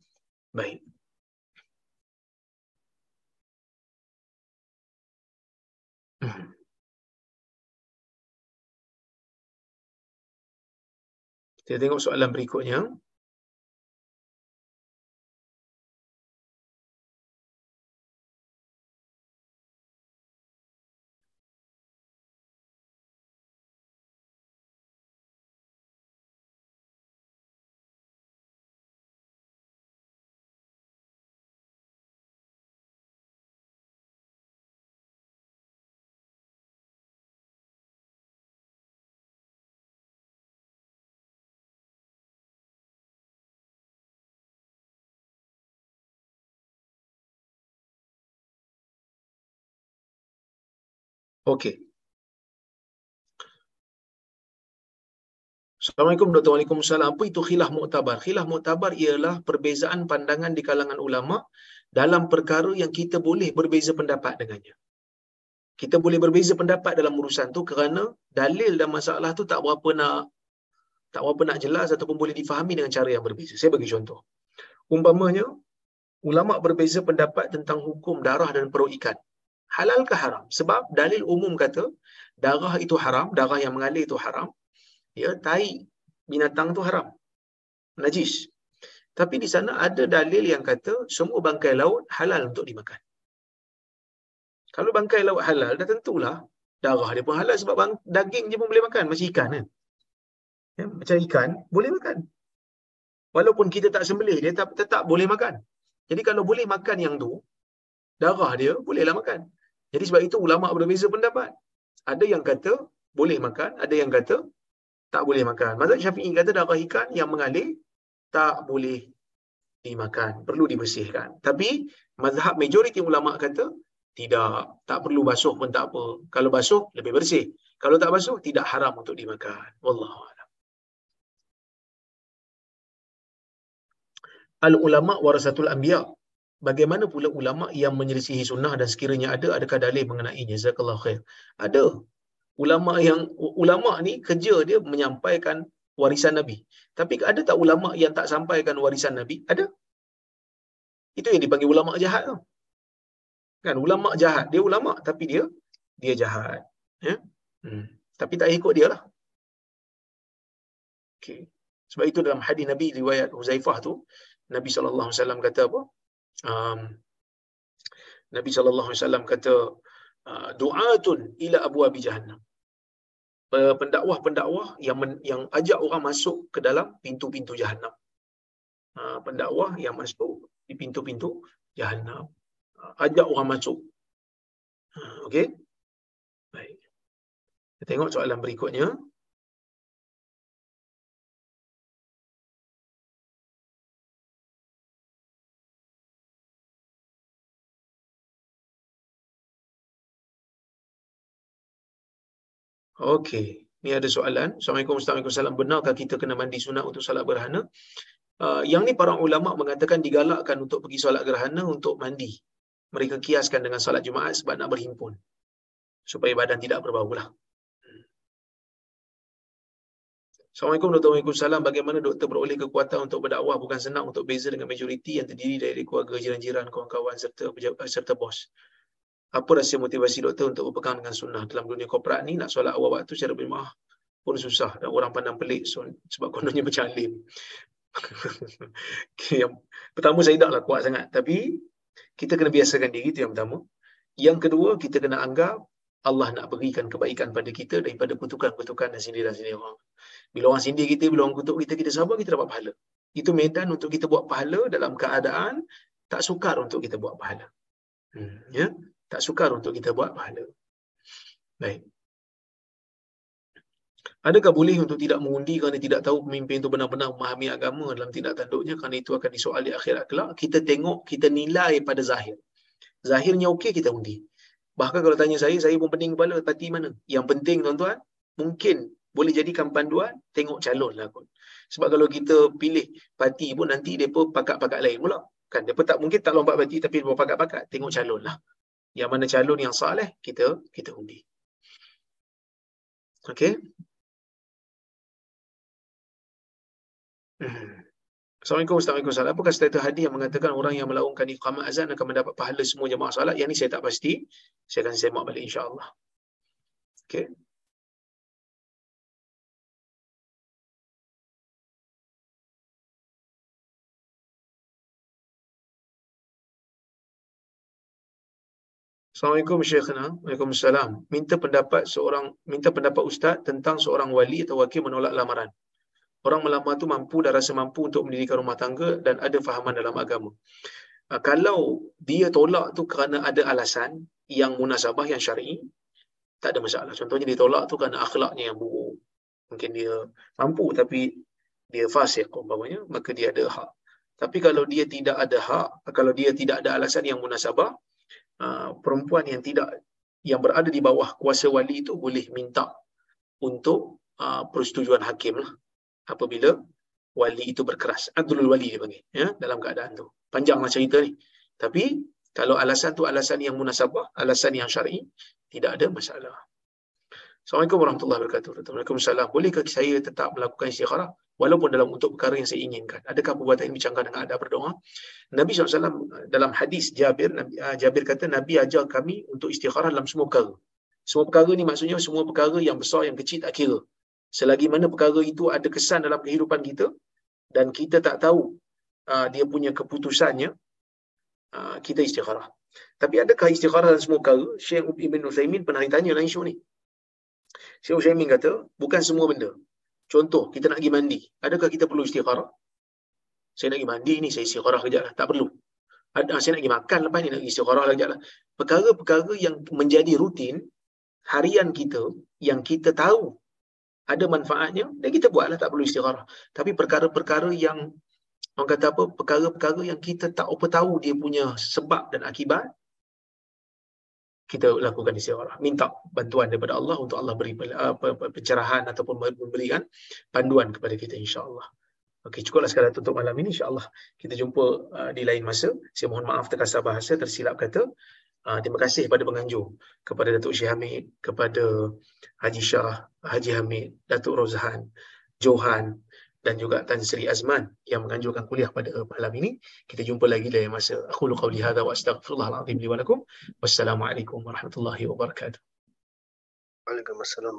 [SPEAKER 1] Baik. Hmm. Kita tengok soalan berikutnya. Okey. Assalamualaikum Dr. Waalaikumsalam. Apa itu khilaf muktabar? Khilaf muktabar ialah perbezaan pandangan di kalangan ulama dalam perkara yang kita boleh berbeza pendapat dengannya. Kita boleh berbeza pendapat dalam urusan tu kerana dalil dan masalah tu tak berapa nak tak berapa nak jelas ataupun boleh difahami dengan cara yang berbeza. Saya bagi contoh. Umpamanya ulama berbeza pendapat tentang hukum darah dan perut ikan halal ke haram? Sebab dalil umum kata darah itu haram, darah yang mengalir itu haram. Ya, tai binatang tu haram. Najis. Tapi di sana ada dalil yang kata semua bangkai laut halal untuk dimakan. Kalau bangkai laut halal, dah tentulah darah dia pun halal sebab bang, daging je pun boleh makan macam ikan kan. Ya, macam ikan boleh makan. Walaupun kita tak sembelih dia tetap, tetap boleh makan. Jadi kalau boleh makan yang tu, darah dia bolehlah makan. Jadi sebab itu ulama berbeza pendapat. Ada yang kata boleh makan, ada yang kata tak boleh makan. Mazhab Syafi'i kata darah ikan yang mengalir tak boleh dimakan, perlu dibersihkan. Tapi mazhab majoriti ulama kata tidak, tak perlu basuh pun tak apa. Kalau basuh lebih bersih. Kalau tak basuh tidak haram untuk dimakan. Wallahu a'lam. Al ulama warasatul anbiya bagaimana pula ulama yang menyelisihi sunnah dan sekiranya ada adakah dalil mengenainya jazakallahu khair? Ada. Ulama yang ulama ni kerja dia menyampaikan warisan nabi. Tapi ada tak ulama yang tak sampaikan warisan nabi? Ada. Itu yang dipanggil ulama jahat tu. Kan ulama jahat dia ulama tapi dia dia jahat. Ya? Hmm. tapi tak ikut dia lah. Okey. Sebab itu dalam hadis nabi riwayat Huzaifah tu Nabi wasallam kata apa um, Nabi sallallahu alaihi wasallam kata uh, du'atun ila abwabi jahannam. Pendakwah-pendakwah yang men, yang ajak orang masuk ke dalam pintu-pintu jahanam. Uh, pendakwah yang masuk di pintu-pintu jahanam. Uh, ajak orang masuk. Uh, Okey. Baik. Kita tengok soalan berikutnya. Okey. Ni ada soalan. Assalamualaikum warahmatullahi wabarakatuh. Benarkah kita kena mandi sunat untuk salat gerhana? Uh, yang ni para ulama mengatakan digalakkan untuk pergi solat gerhana untuk mandi. Mereka kiaskan dengan solat Jumaat sebab nak berhimpun. Supaya badan tidak berbau lah. Assalamualaikum warahmatullahi wabarakatuh. Bagaimana doktor beroleh kekuatan untuk berdakwah bukan senang untuk beza dengan majoriti yang terdiri dari keluarga jiran-jiran, kawan-kawan serta serta bos. Apa rahsia motivasi doktor untuk berpegang dengan sunnah dalam dunia korporat ni nak solat awal waktu secara berjemaah pun susah dan orang pandang pelik so, sebab kononnya macam alim. yang pertama saya taklah kuat sangat tapi kita kena biasakan diri itu yang pertama. Yang kedua kita kena anggap Allah nak berikan kebaikan pada kita daripada kutukan-kutukan dan sindiran-sindiran orang. Bila orang sindir kita, bila orang kutuk kita, kita sabar, kita dapat pahala. Itu medan untuk kita buat pahala dalam keadaan tak sukar untuk kita buat pahala. Hmm, ya? Tak sukar untuk kita buat pahala. Baik. Adakah boleh untuk tidak mengundi kerana tidak tahu pemimpin itu benar-benar memahami agama dalam tindak tanduknya kerana itu akan disoal di akhirat kelak? Kita tengok, kita nilai pada zahir. Zahirnya okey, kita undi. Bahkan kalau tanya saya, saya pun pening kepala, parti mana? Yang penting tuan-tuan, mungkin boleh jadikan panduan, tengok calon lah kot. Sebab kalau kita pilih parti pun nanti pun pakat-pakat lain pula. Kan? Pun tak, mungkin tak lompat parti tapi dia pakat-pakat. Tengok calon lah. Yang mana calon yang saleh, kita kita undi. Okay? Hmm. Assalamualaikum Assalamualaikum Assalamualaikum. Apakah status hadis yang mengatakan orang yang melaungkan iqamah azan akan mendapat pahala semua jemaah salat? Yang ini saya tak pasti. Saya akan semak balik insyaAllah. Okay. Assalamualaikum Syekhna. Waalaikumsalam. Minta pendapat seorang minta pendapat ustaz tentang seorang wali atau wakil menolak lamaran. Orang melamar tu mampu dan rasa mampu untuk mendirikan rumah tangga dan ada fahaman dalam agama. Uh, kalau dia tolak tu kerana ada alasan yang munasabah yang syar'i, tak ada masalah. Contohnya dia tolak tu kerana akhlaknya yang buruk. Mungkin dia mampu tapi dia fasik umpamanya, maka dia ada hak. Tapi kalau dia tidak ada hak, kalau dia tidak ada alasan yang munasabah, perempuan yang tidak yang berada di bawah kuasa wali itu boleh minta untuk uh, persetujuan hakim lah apabila wali itu berkeras. Abdul wali dia panggil ya dalam keadaan tu. Panjanglah cerita ni. Tapi kalau alasan tu alasan yang munasabah, alasan yang syar'i, tidak ada masalah. Assalamualaikum warahmatullahi wabarakatuh. Waalaikumsalam. Bolehkah saya tetap melakukan istikharah walaupun dalam untuk perkara yang saya inginkan? Adakah perbuatan ini bercanggah dengan adab berdoa? Nabi SAW dalam hadis Jabir, Nabi, uh, Jabir kata Nabi ajar kami untuk istikharah dalam semua perkara. Semua perkara ni maksudnya semua perkara yang besar, yang kecil tak kira selagi mana perkara itu ada kesan dalam kehidupan kita dan kita tak tahu uh, dia punya keputusannya uh, kita istikharah tapi adakah istikharah dalam semua perkara Syekh Ibn Uthaymin pernah ditanya dalam isu ni Syekh Uthaymin kata bukan semua benda contoh kita nak pergi mandi. Adakah kita perlu istikharah saya nak pergi mandi ni saya istikharah kejap lah. Tak perlu. Ada saya nak pergi makan lepas ni nak istikharah kejap lah. Perkara-perkara yang menjadi rutin harian kita yang kita tahu ada manfaatnya dan kita buatlah tak perlu istikharah tapi perkara-perkara yang orang kata apa perkara-perkara yang kita tak apa tahu dia punya sebab dan akibat kita lakukan istikharah minta bantuan daripada Allah untuk Allah beri pencerahan ataupun memberikan panduan kepada kita insya-Allah Okey, cukuplah sekadar tutup malam ini insya-Allah. Kita jumpa uh, di lain masa. Saya mohon maaf terkasar bahasa tersilap kata. Uh, terima kasih kepada penganjur, kepada Datuk Syih Hamid, kepada Haji Shah, Haji Hamid, Datuk Rozhan, Johan dan juga Tan Sri Azman yang menganjurkan kuliah pada malam ini. Kita jumpa lagi dalam masa akhulu qawli hadha wa astaghfirullahaladzim li wa lakum. Wassalamualaikum warahmatullahi wabarakatuh. Waalaikumsalam.